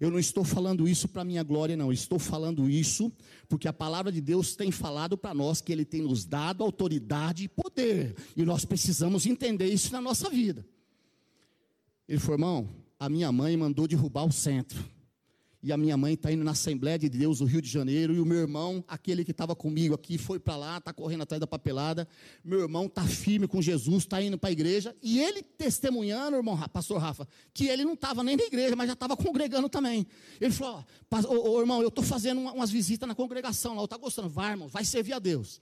Eu não estou falando isso para minha glória, não. Estou falando isso porque a palavra de Deus tem falado para nós que Ele tem nos dado autoridade e poder. E nós precisamos entender isso na nossa vida. Ele falou, irmão, a minha mãe mandou derrubar o centro e a minha mãe está indo na Assembleia de Deus no Rio de Janeiro, e o meu irmão, aquele que estava comigo aqui, foi para lá, está correndo atrás da papelada. Meu irmão está firme com Jesus, está indo para a igreja, e ele testemunhando, irmão, pastor Rafa, que ele não estava nem na igreja, mas já estava congregando também. Ele falou: ô, irmão, eu estou fazendo umas visitas na congregação lá, estou gostando, vai, irmão, vai servir a Deus.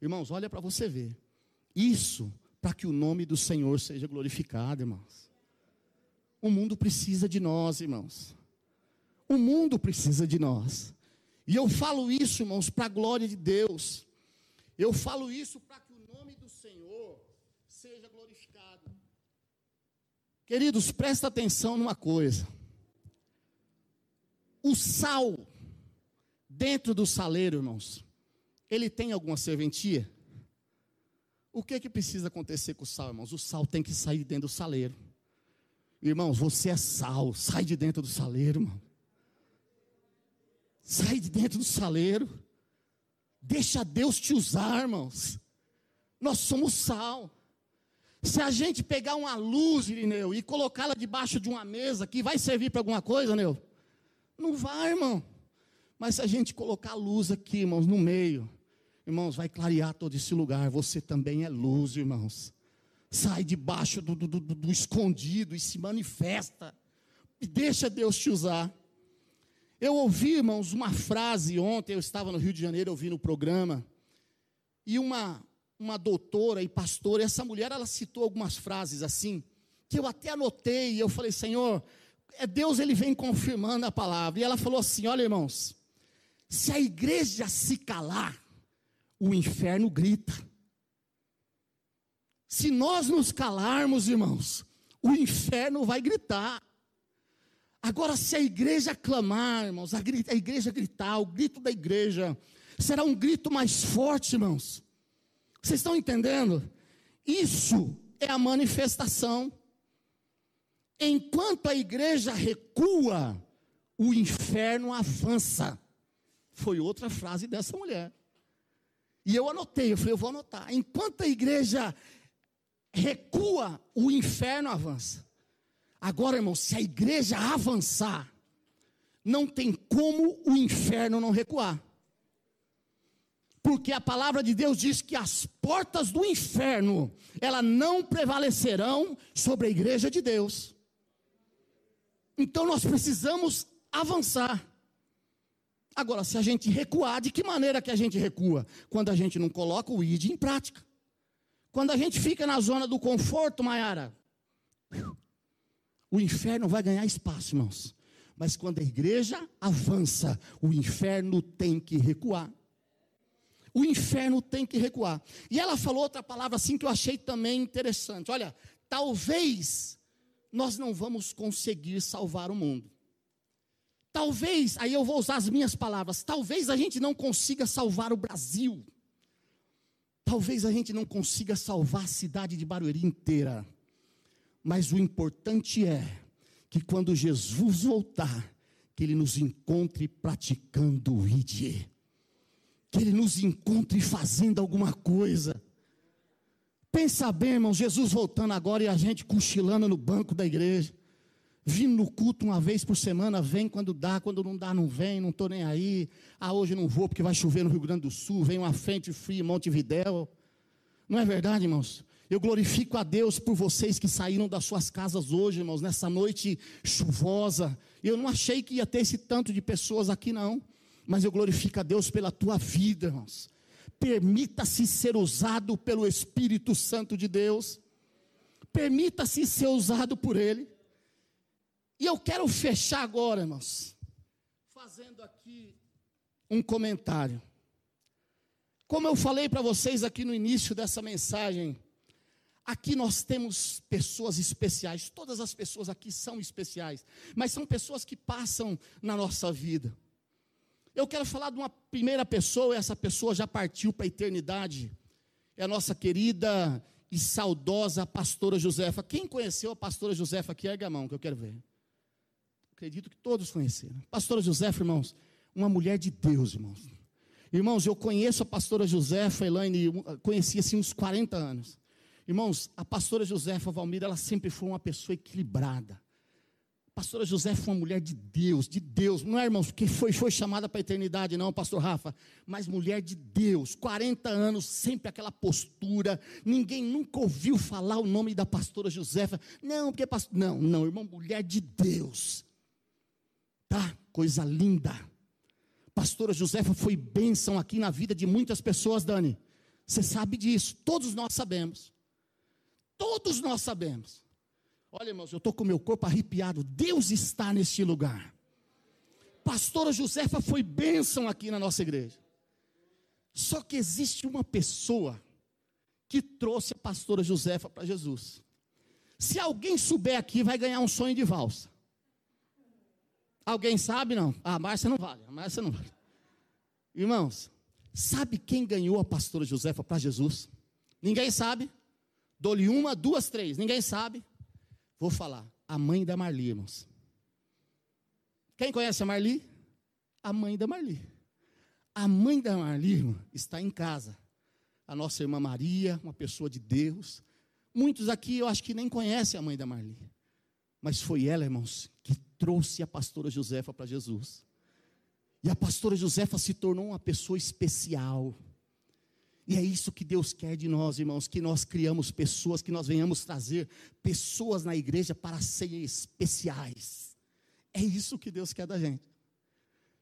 Irmãos, olha para você ver. Isso para que o nome do Senhor seja glorificado, irmãos. O mundo precisa de nós, irmãos. O mundo precisa de nós. E eu falo isso, irmãos, para a glória de Deus. Eu falo isso para que o nome do Senhor seja glorificado. Queridos, presta atenção numa coisa. O sal dentro do saleiro, irmãos, ele tem alguma serventia? O que é que precisa acontecer com o sal, irmãos? O sal tem que sair dentro do saleiro. Irmãos, você é sal, sai de dentro do saleiro, irmão. Sai de dentro do saleiro. Deixa Deus te usar, irmãos. Nós somos sal. Se a gente pegar uma luz, Irineu, e colocá-la debaixo de uma mesa, que vai servir para alguma coisa, Neu? Não vai, irmão. Mas se a gente colocar a luz aqui, irmãos, no meio, irmãos, vai clarear todo esse lugar. Você também é luz, irmãos. Sai debaixo do, do, do, do escondido e se manifesta. E deixa Deus te usar. Eu ouvi, irmãos, uma frase ontem, eu estava no Rio de Janeiro ouvindo o programa, e uma, uma doutora e pastora, essa mulher, ela citou algumas frases assim, que eu até anotei, e eu falei, Senhor, é Deus, ele vem confirmando a palavra, e ela falou assim: olha, irmãos, se a igreja se calar, o inferno grita. Se nós nos calarmos, irmãos, o inferno vai gritar. Agora, se a igreja clamar, irmãos, a, igreja gritar, o grito da igreja, será um grito mais forte, irmãos. Vocês estão entendendo? Isso é a manifestação. Enquanto a igreja recua, o inferno avança. Foi outra frase dessa mulher. E eu anotei, eu falei, eu vou anotar. Enquanto a igreja recua, o inferno avança. Agora, irmão, se a igreja avançar, não tem como o inferno não recuar. Porque a palavra de Deus diz que as portas do inferno, ela não prevalecerão sobre a igreja de Deus. Então nós precisamos avançar. Agora, se a gente recuar, de que maneira que a gente recua? Quando a gente não coloca o ID em prática. Quando a gente fica na zona do conforto, Maiara, o inferno vai ganhar espaço, irmãos. Mas quando a igreja avança, o inferno tem que recuar. O inferno tem que recuar. E ela falou outra palavra assim que eu achei também interessante. Olha, talvez nós não vamos conseguir salvar o mundo. Talvez, aí eu vou usar as minhas palavras, talvez a gente não consiga salvar o Brasil. Talvez a gente não consiga salvar a cidade de Barueri inteira. Mas o importante é que quando Jesus voltar, que Ele nos encontre praticando o ID, que Ele nos encontre fazendo alguma coisa. Pensa bem, irmão, Jesus voltando agora e a gente cochilando no banco da igreja. Vindo no culto uma vez por semana, vem quando dá, quando não dá, não vem, não estou nem aí. Ah, hoje não vou porque vai chover no Rio Grande do Sul, vem uma frente fria em Montevidéu. Não é verdade, irmãos? Eu glorifico a Deus por vocês que saíram das suas casas hoje, irmãos, nessa noite chuvosa. Eu não achei que ia ter esse tanto de pessoas aqui, não. Mas eu glorifico a Deus pela tua vida, irmãos. Permita-se ser usado pelo Espírito Santo de Deus. Permita-se ser usado por Ele. E eu quero fechar agora, irmãos, fazendo aqui um comentário. Como eu falei para vocês aqui no início dessa mensagem, aqui nós temos pessoas especiais, todas as pessoas aqui são especiais, mas são pessoas que passam na nossa vida. Eu quero falar de uma primeira pessoa, essa pessoa já partiu para a eternidade. É a nossa querida e saudosa pastora Josefa. Quem conheceu a pastora Josefa aqui? Erga a mão, que eu quero ver. Acredito que todos conheceram. Pastora Josefa, irmãos, uma mulher de Deus, irmãos. Irmãos, eu conheço a pastora Josefa, Elaine, conheci assim uns 40 anos. Irmãos, a pastora Josefa Valmira, ela sempre foi uma pessoa equilibrada. A pastora Josefa foi uma mulher de Deus, de Deus. Não é, irmãos, que foi, foi chamada para a eternidade, não, pastor Rafa. Mas mulher de Deus, 40 anos, sempre aquela postura. Ninguém nunca ouviu falar o nome da pastora Josefa. Não, porque pastor. Não, não, irmão, mulher de Deus tá? Coisa linda. Pastora Josefa foi bênção aqui na vida de muitas pessoas, Dani. Você sabe disso, todos nós sabemos. Todos nós sabemos. Olha, irmãos, eu estou com meu corpo arrepiado. Deus está neste lugar. Pastora Josefa foi bênção aqui na nossa igreja. Só que existe uma pessoa que trouxe a pastora Josefa para Jesus. Se alguém souber aqui, vai ganhar um sonho de valsa. Alguém sabe não? Ah, Márcia não vale. A Márcia não vale. Irmãos, sabe quem ganhou a pastora Josefa para Jesus? Ninguém sabe. Dou-lhe uma, duas, três. Ninguém sabe. Vou falar. A mãe da Marli, irmãos. Quem conhece a Marli? A mãe da Marli. A mãe da Marli, irmão, está em casa. A nossa irmã Maria, uma pessoa de Deus. Muitos aqui eu acho que nem conhecem a mãe da Marli. Mas foi ela, irmãos, que trouxe a pastora Josefa para Jesus. E a pastora Josefa se tornou uma pessoa especial. E é isso que Deus quer de nós, irmãos, que nós criamos pessoas, que nós venhamos trazer pessoas na igreja para serem especiais. É isso que Deus quer da gente.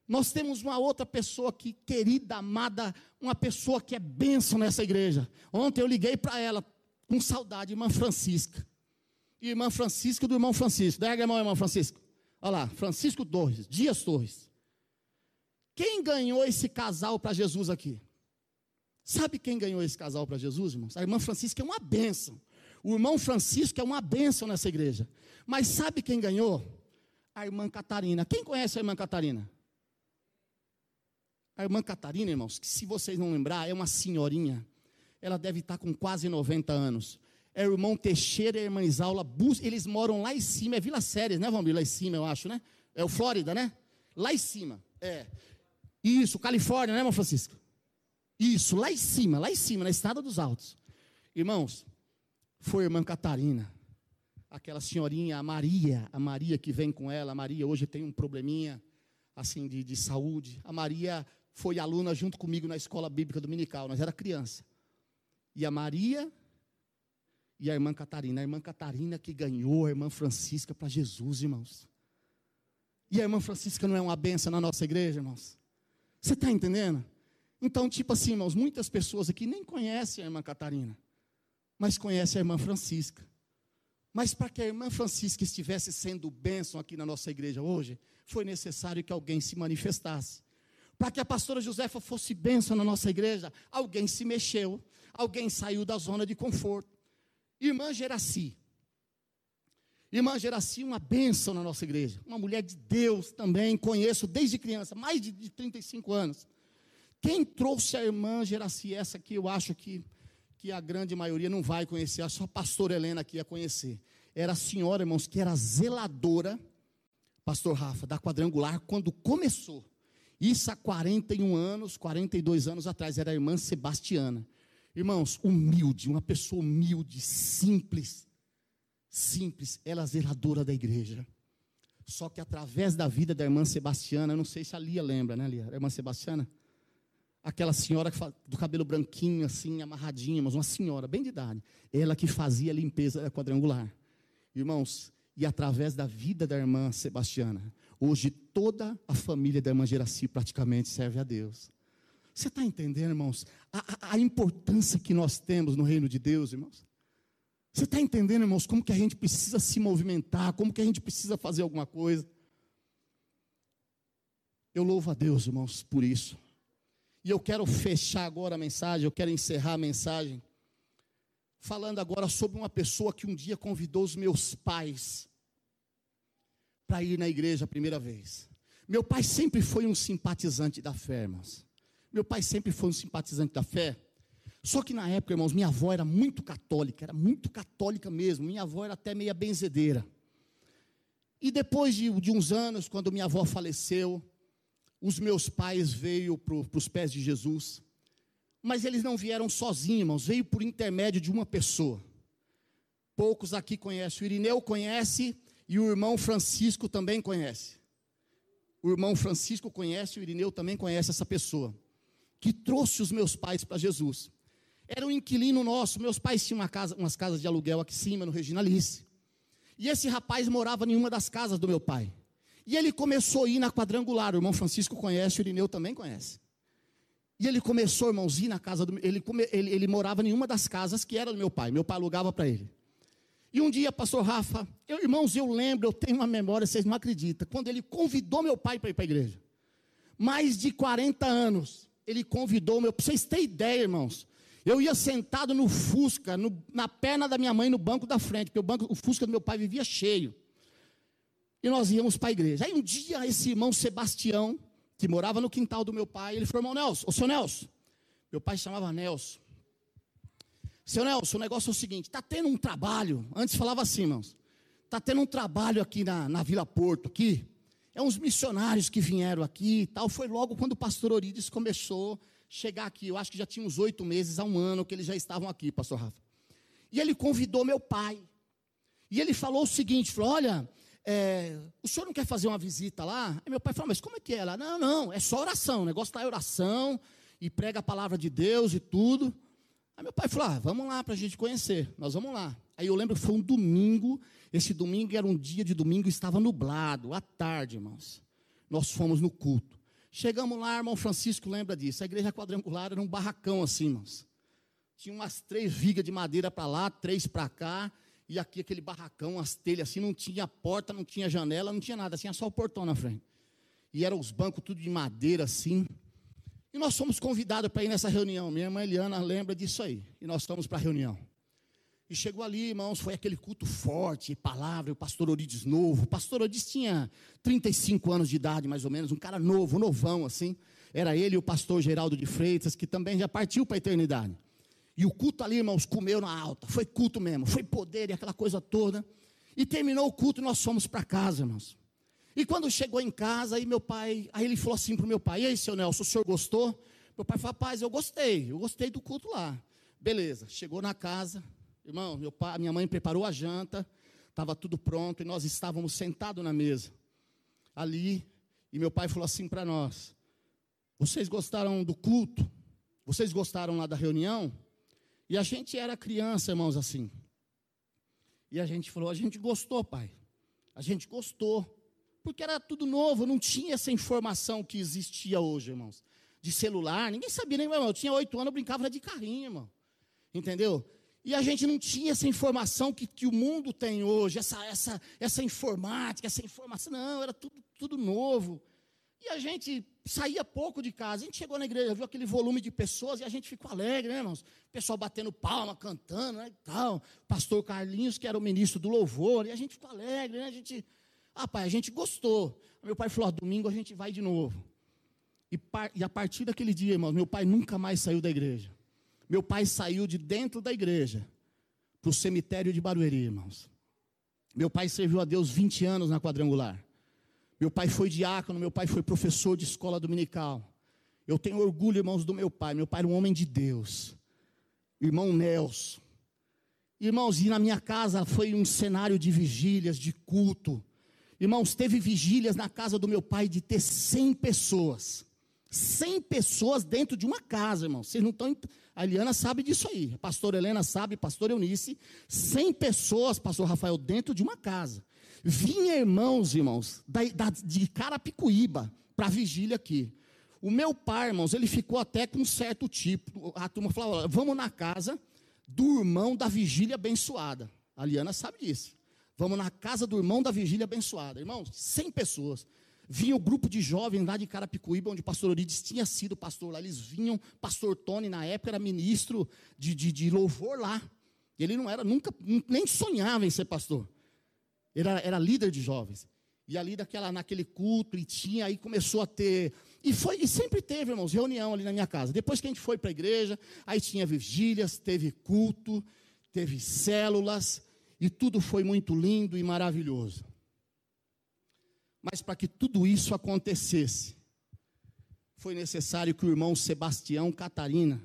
Nós temos uma outra pessoa aqui, querida, amada, uma pessoa que é bênção nessa igreja. Ontem eu liguei para ela, com saudade, irmã Francisca. Irmã Francisca do irmão Francisco. Dá a irmão, irmão Francisco. Olha lá, Francisco Torres, Dias Torres. Quem ganhou esse casal para Jesus aqui? Sabe quem ganhou esse casal para Jesus, irmãos? A irmã Francisca é uma bênção. O irmão Francisco é uma bênção nessa igreja. Mas sabe quem ganhou? A irmã Catarina. Quem conhece a irmã Catarina? A irmã Catarina, irmãos, que se vocês não lembrar, é uma senhorinha. Ela deve estar com quase 90 anos é o irmão Teixeira e a irmã Isaula, eles moram lá em cima, é Vila Séries, né, Vamos Lá em cima, eu acho, né? É o Flórida, né? Lá em cima, é. Isso, Califórnia, né, irmão Francisco? Isso, lá em cima, lá em cima, na Estrada dos Altos. Irmãos, foi a irmã Catarina, aquela senhorinha, a Maria, a Maria que vem com ela, a Maria hoje tem um probleminha, assim, de, de saúde. A Maria foi aluna junto comigo na escola bíblica dominical, nós era criança. E a Maria e a irmã Catarina. A irmã Catarina que ganhou a irmã Francisca para Jesus, irmãos. E a irmã Francisca não é uma benção na nossa igreja, irmãos? Você está entendendo? Então, tipo assim, irmãos, muitas pessoas aqui nem conhecem a irmã Catarina, mas conhecem a irmã Francisca. Mas para que a irmã Francisca estivesse sendo bênção aqui na nossa igreja hoje, foi necessário que alguém se manifestasse. Para que a pastora Josefa fosse bênção na nossa igreja, alguém se mexeu, alguém saiu da zona de conforto. Irmã Geraci. Irmã Geraci, uma bênção na nossa igreja. Uma mulher de Deus também, conheço desde criança, mais de, de 35 anos. Quem trouxe a irmã Geraci, essa aqui eu acho que, que a grande maioria não vai conhecer, só a pastora Helena aqui ia conhecer. era a senhora, irmãos, que era zeladora, pastor Rafa, da quadrangular, quando começou. Isso há 41 anos, 42 anos atrás, era a irmã Sebastiana. Irmãos, humilde, uma pessoa humilde, simples, simples, ela é zeladora da igreja. Só que através da vida da irmã Sebastiana, eu não sei se a Lia lembra, né, Lia? A irmã Sebastiana? Aquela senhora do cabelo branquinho, assim, amarradinha, mas uma senhora, bem de idade. Ela que fazia a limpeza quadrangular. Irmãos, e através da vida da irmã Sebastiana, hoje toda a família da irmã Geraci praticamente serve a Deus. Você está entendendo, irmãos, a, a, a, importância que nós temos no reino de Deus, irmãos? Você está entendendo, irmãos, como que a gente precisa se movimentar, como que a gente precisa fazer alguma coisa? Eu louvo a Deus, irmãos, por isso. E eu quero fechar agora a mensagem, eu quero encerrar a mensagem, falando agora sobre uma pessoa que um dia convidou os meus pais para ir na igreja a primeira vez. Meu pai sempre foi um simpatizante da fé, irmãos. Meu pai sempre foi um simpatizante da fé. Só que na época, irmãos, minha avó era muito católica, era muito católica mesmo. Minha avó era até meia benzedeira. E depois de, de uns anos, quando minha avó faleceu, os meus pais veio para os pés de Jesus. Mas eles não vieram sozinhos, irmãos, veio por intermédio de uma pessoa. Poucos aqui conhecem, o Irineu conhece e o irmão Francisco também conhece. O irmão Francisco conhece, o Irineu também conhece essa pessoa que trouxe os meus pais para Jesus. Era um inquilino nosso, meus pais tinham uma casa, umas casas de aluguel aqui em cima, no Regina Alice. E esse rapaz morava em uma das casas do meu pai. E ele começou a ir na quadrangular, o irmão Francisco conhece, o Irineu também conhece. E ele começou, irmãos, ir na casa do ele, ele, ele morava em uma das casas que era do meu pai. Meu pai alugava para ele. E um dia, pastor Rafa, eu, irmãos, eu lembro, eu tenho uma memória, vocês não acreditam, quando ele convidou meu pai para ir para a igreja. Mais de 40 anos ele convidou meu. Para vocês terem ideia, irmãos. Eu ia sentado no Fusca, no, na perna da minha mãe, no banco da frente, porque o, banco, o Fusca do meu pai vivia cheio. E nós íamos para a igreja. Aí um dia, esse irmão Sebastião, que morava no quintal do meu pai, ele falou: irmão Nelson, ô seu Nelson. Meu pai chamava Nelson. Seu Nelson, o negócio é o seguinte: está tendo um trabalho. Antes falava assim, irmãos. Está tendo um trabalho aqui na, na Vila Porto, aqui. É uns missionários que vieram aqui e tal. Foi logo quando o pastor Orides começou a chegar aqui. Eu acho que já tinha uns oito meses a um ano que eles já estavam aqui, pastor Rafa. E ele convidou meu pai. E ele falou o seguinte: falou, olha, é, o senhor não quer fazer uma visita lá? Aí meu pai falou, mas como é que é lá? Não, não, é só oração. O negócio está em oração e prega a palavra de Deus e tudo. Aí meu pai falou: ah, vamos lá para a gente conhecer. Nós vamos lá. Aí eu lembro que foi um domingo. Esse domingo era um dia de domingo, estava nublado, à tarde, irmãos. Nós fomos no culto. Chegamos lá, irmão Francisco lembra disso. A igreja quadrangular era um barracão assim, irmãos. Tinha umas três vigas de madeira para lá, três para cá. E aqui aquele barracão, as telhas assim, não tinha porta, não tinha janela, não tinha nada, tinha só o portão na frente. E eram os bancos tudo de madeira assim. E nós fomos convidados para ir nessa reunião. Minha irmã Eliana lembra disso aí. E nós fomos para a reunião. E chegou ali, irmãos, foi aquele culto forte, palavra, o pastor Orides novo. O pastor Orides tinha 35 anos de idade, mais ou menos, um cara novo, novão, assim. Era ele e o pastor Geraldo de Freitas, que também já partiu para a eternidade. E o culto ali, irmãos, comeu na alta. Foi culto mesmo, foi poder e aquela coisa toda. E terminou o culto e nós fomos para casa, irmãos. E quando chegou em casa, aí meu pai, aí ele falou assim para o meu pai: E aí, seu Nelson, o senhor gostou? Meu pai falou: Rapaz, eu gostei, eu gostei do culto lá. Beleza, chegou na casa, irmão, meu pai, minha mãe preparou a janta, estava tudo pronto e nós estávamos sentados na mesa, ali, e meu pai falou assim para nós: Vocês gostaram do culto? Vocês gostaram lá da reunião? E a gente era criança, irmãos, assim. E a gente falou: A gente gostou, pai. A gente gostou porque era tudo novo, não tinha essa informação que existia hoje, irmãos. De celular, ninguém sabia nem, irmão. Eu tinha oito anos, eu brincava de carrinho, irmão. Entendeu? E a gente não tinha essa informação que, que o mundo tem hoje, essa, essa, essa informática, essa informação. Não, era tudo, tudo novo. E a gente saía pouco de casa. A gente chegou na igreja, viu aquele volume de pessoas e a gente ficou alegre, né, irmãos? O pessoal batendo palma, cantando, né, e tal. Pastor Carlinhos, que era o ministro do louvor, e a gente ficou alegre, né? A gente ah, pai, a gente gostou. Meu pai falou: ah, domingo a gente vai de novo. E, e a partir daquele dia, irmão, meu pai nunca mais saiu da igreja. Meu pai saiu de dentro da igreja para o cemitério de Barueri, irmãos. Meu pai serviu a Deus 20 anos na quadrangular. Meu pai foi diácono, meu pai foi professor de escola dominical. Eu tenho orgulho, irmãos, do meu pai. Meu pai era um homem de Deus. Irmão Nelson. Irmãos, e na minha casa foi um cenário de vigílias, de culto. Irmãos, teve vigílias na casa do meu pai de ter 100 pessoas. 100 pessoas dentro de uma casa, irmãos. Vocês não estão. A Eliana sabe disso aí. A pastora Helena sabe, pastor Eunice. 100 pessoas, pastor Rafael, dentro de uma casa. Vinha irmãos, irmãos, da, da, de Carapicuíba para a vigília aqui. O meu pai, irmãos, ele ficou até com um certo tipo. A turma falava: vamos na casa do irmão da vigília abençoada. A Liana sabe disso. Vamos na casa do irmão da vigília abençoada. Irmãos, 100 pessoas. Vinha o grupo de jovens lá de Carapicuíba, onde o pastor Orides tinha sido pastor lá. Eles vinham, pastor Tony, na época, era ministro de, de, de louvor lá. Ele não era, nunca, nem sonhava em ser pastor. Era, era líder de jovens. E ali daquela, naquele culto, e tinha, aí começou a ter. E, foi, e sempre teve, irmãos, reunião ali na minha casa. Depois que a gente foi para a igreja, aí tinha vigílias, teve culto, teve células, e tudo foi muito lindo e maravilhoso. Mas para que tudo isso acontecesse, foi necessário que o irmão Sebastião Catarina,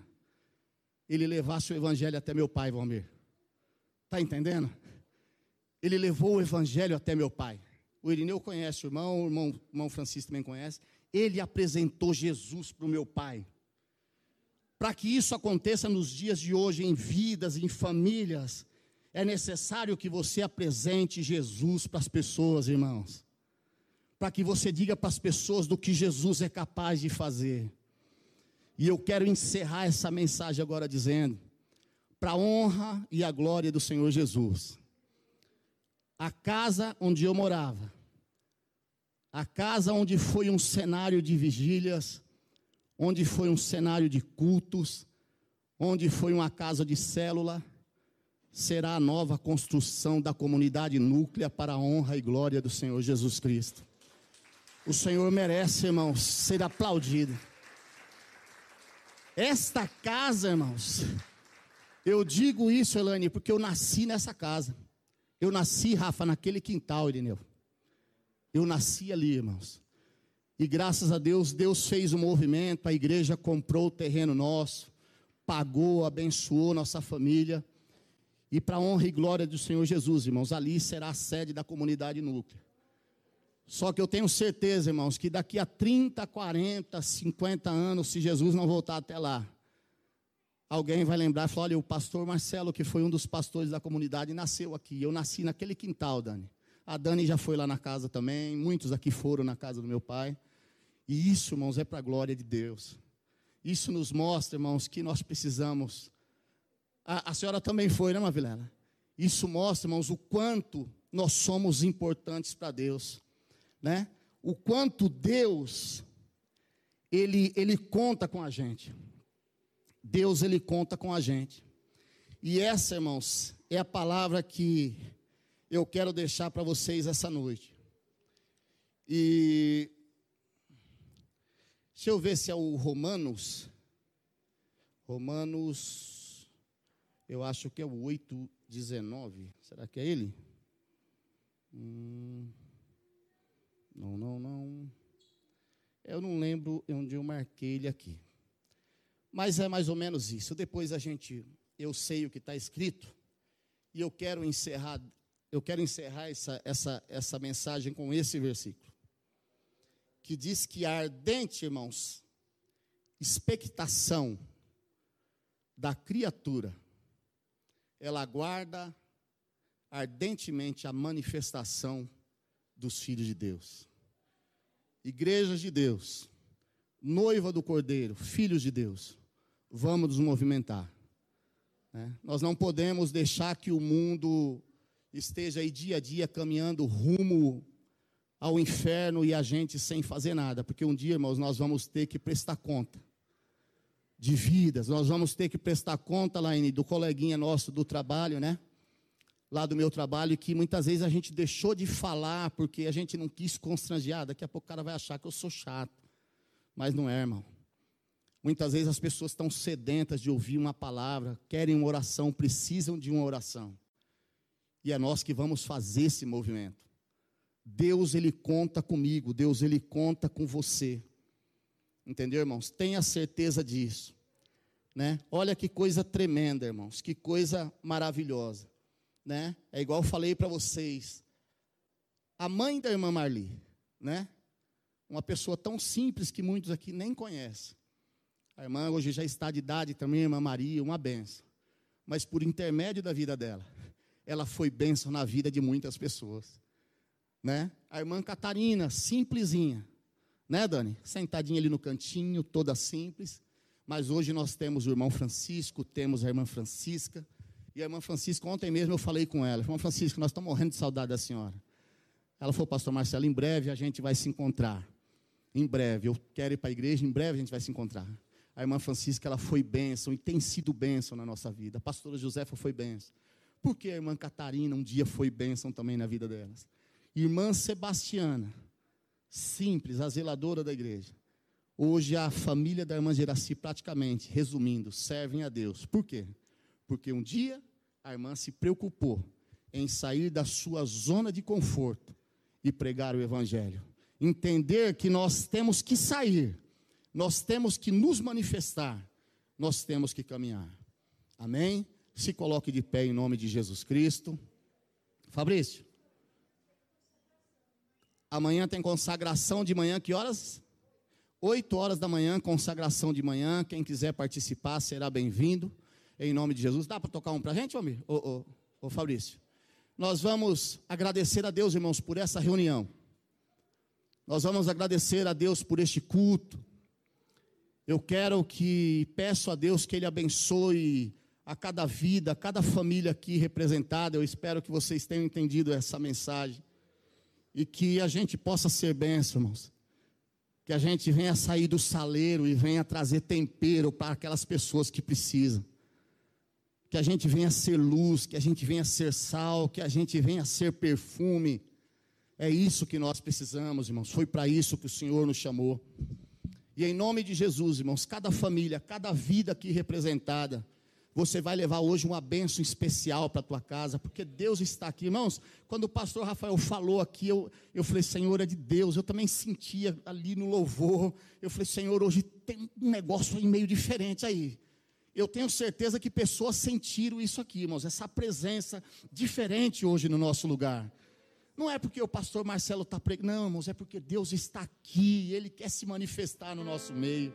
ele levasse o evangelho até meu pai, Valmir. Está entendendo? Ele levou o evangelho até meu pai. O Irineu conhece o irmão, o irmão, o irmão Francisco também conhece. Ele apresentou Jesus para o meu pai. Para que isso aconteça nos dias de hoje, em vidas, em famílias, é necessário que você apresente Jesus para as pessoas, irmãos. Para que você diga para as pessoas do que Jesus é capaz de fazer. E eu quero encerrar essa mensagem agora dizendo: para a honra e a glória do Senhor Jesus a casa onde eu morava, a casa onde foi um cenário de vigílias, onde foi um cenário de cultos, onde foi uma casa de célula, será a nova construção da comunidade núclea para a honra e glória do Senhor Jesus Cristo. O Senhor merece, irmãos, ser aplaudido. Esta casa, irmãos, eu digo isso, Elane, porque eu nasci nessa casa. Eu nasci, Rafa, naquele quintal, Irineu. Eu nasci ali, irmãos. E graças a Deus, Deus fez o um movimento, a igreja comprou o terreno nosso, pagou, abençoou nossa família. E para honra e glória do Senhor Jesus, irmãos, ali será a sede da comunidade núclea. Só que eu tenho certeza, irmãos, que daqui a 30, 40, 50 anos, se Jesus não voltar até lá, alguém vai lembrar e falar: olha, o pastor Marcelo, que foi um dos pastores da comunidade, nasceu aqui. Eu nasci naquele quintal, Dani. A Dani já foi lá na casa também, muitos aqui foram na casa do meu pai. E isso, irmãos, é para a glória de Deus. Isso nos mostra, irmãos, que nós precisamos. A, a senhora também foi, né, Mavilela? Isso mostra, irmãos, o quanto nós somos importantes para Deus, né? O quanto Deus ele ele conta com a gente. Deus ele conta com a gente. E essa, irmãos, é a palavra que eu quero deixar para vocês essa noite. E deixa eu ver se é o Romanos. Romanos, eu acho que é o 8, 19. Será que é ele? Hum, não, não, não. Eu não lembro onde eu marquei ele aqui. Mas é mais ou menos isso. Depois a gente, eu sei o que está escrito e eu quero encerrar, eu quero encerrar essa, essa, essa mensagem com esse versículo, que diz que a ardente, irmãos, expectação da criatura, ela aguarda ardentemente a manifestação dos filhos de Deus. Igrejas de Deus, noiva do Cordeiro, filhos de Deus vamos nos movimentar. Né? Nós não podemos deixar que o mundo esteja aí dia a dia caminhando rumo ao inferno e a gente sem fazer nada, porque um dia, irmãos, nós vamos ter que prestar conta de vidas, nós vamos ter que prestar conta, Laine, do coleguinha nosso do trabalho, né? Lá do meu trabalho, que muitas vezes a gente deixou de falar porque a gente não quis constrangear. Daqui a pouco o cara vai achar que eu sou chato. Mas não é, irmão. Muitas vezes as pessoas estão sedentas de ouvir uma palavra, querem uma oração, precisam de uma oração. E é nós que vamos fazer esse movimento. Deus, Ele conta comigo, Deus, Ele conta com você. Entendeu, irmãos? Tenha certeza disso. Né? Olha que coisa tremenda, irmãos, que coisa maravilhosa. Né? É igual eu falei para vocês. A mãe da irmã Marli, né? Uma pessoa tão simples que muitos aqui nem conhecem. A irmã hoje já está de idade também, a irmã Maria, uma benção. Mas por intermédio da vida dela, ela foi bênção na vida de muitas pessoas. Né? A irmã Catarina, simplesinha. Né, Dani? Sentadinha ali no cantinho, toda simples. Mas hoje nós temos o irmão Francisco, temos a irmã Francisca. E a irmã Francisca, ontem mesmo eu falei com ela. Irmã Francisca, nós estamos morrendo de saudade da senhora. Ela falou, pastor Marcelo, em breve a gente vai se encontrar. Em breve, eu quero ir para a igreja, em breve a gente vai se encontrar. A irmã Francisca, ela foi bênção e tem sido bênção na nossa vida. A pastora Josefa foi bênção. Porque a irmã Catarina um dia foi bênção também na vida delas. Irmã Sebastiana, simples, a zeladora da igreja. Hoje a família da irmã Geraci, praticamente, resumindo, servem a Deus. Por quê? Porque um dia a irmã se preocupou em sair da sua zona de conforto e pregar o Evangelho entender que nós temos que sair, nós temos que nos manifestar, nós temos que caminhar. Amém? Se coloque de pé em nome de Jesus Cristo. Fabrício. Amanhã tem consagração de manhã, que horas? Oito horas da manhã, consagração de manhã. Quem quiser participar será bem-vindo. Em nome de Jesus. Dá para tocar um para a gente? Ô, ô, ô, Fabrício. Nós vamos agradecer a Deus, irmãos, por essa reunião. Nós vamos agradecer a Deus por este culto. Eu quero que peço a Deus que Ele abençoe a cada vida, a cada família aqui representada. Eu espero que vocês tenham entendido essa mensagem e que a gente possa ser bênção, irmãos. Que a gente venha sair do saleiro e venha trazer tempero para aquelas pessoas que precisam. Que a gente venha ser luz, que a gente venha ser sal, que a gente venha ser perfume é isso que nós precisamos, irmãos. Foi para isso que o Senhor nos chamou. E em nome de Jesus, irmãos, cada família, cada vida aqui representada, você vai levar hoje uma bênção especial para a tua casa, porque Deus está aqui. Irmãos, quando o pastor Rafael falou aqui, eu, eu falei, Senhor, é de Deus. Eu também sentia ali no louvor. Eu falei, Senhor, hoje tem um negócio aí meio diferente aí. Eu tenho certeza que pessoas sentiram isso aqui, irmãos, essa presença diferente hoje no nosso lugar. Não é porque o pastor Marcelo está pregando, não, irmãos, é porque Deus está aqui, Ele quer se manifestar no nosso meio.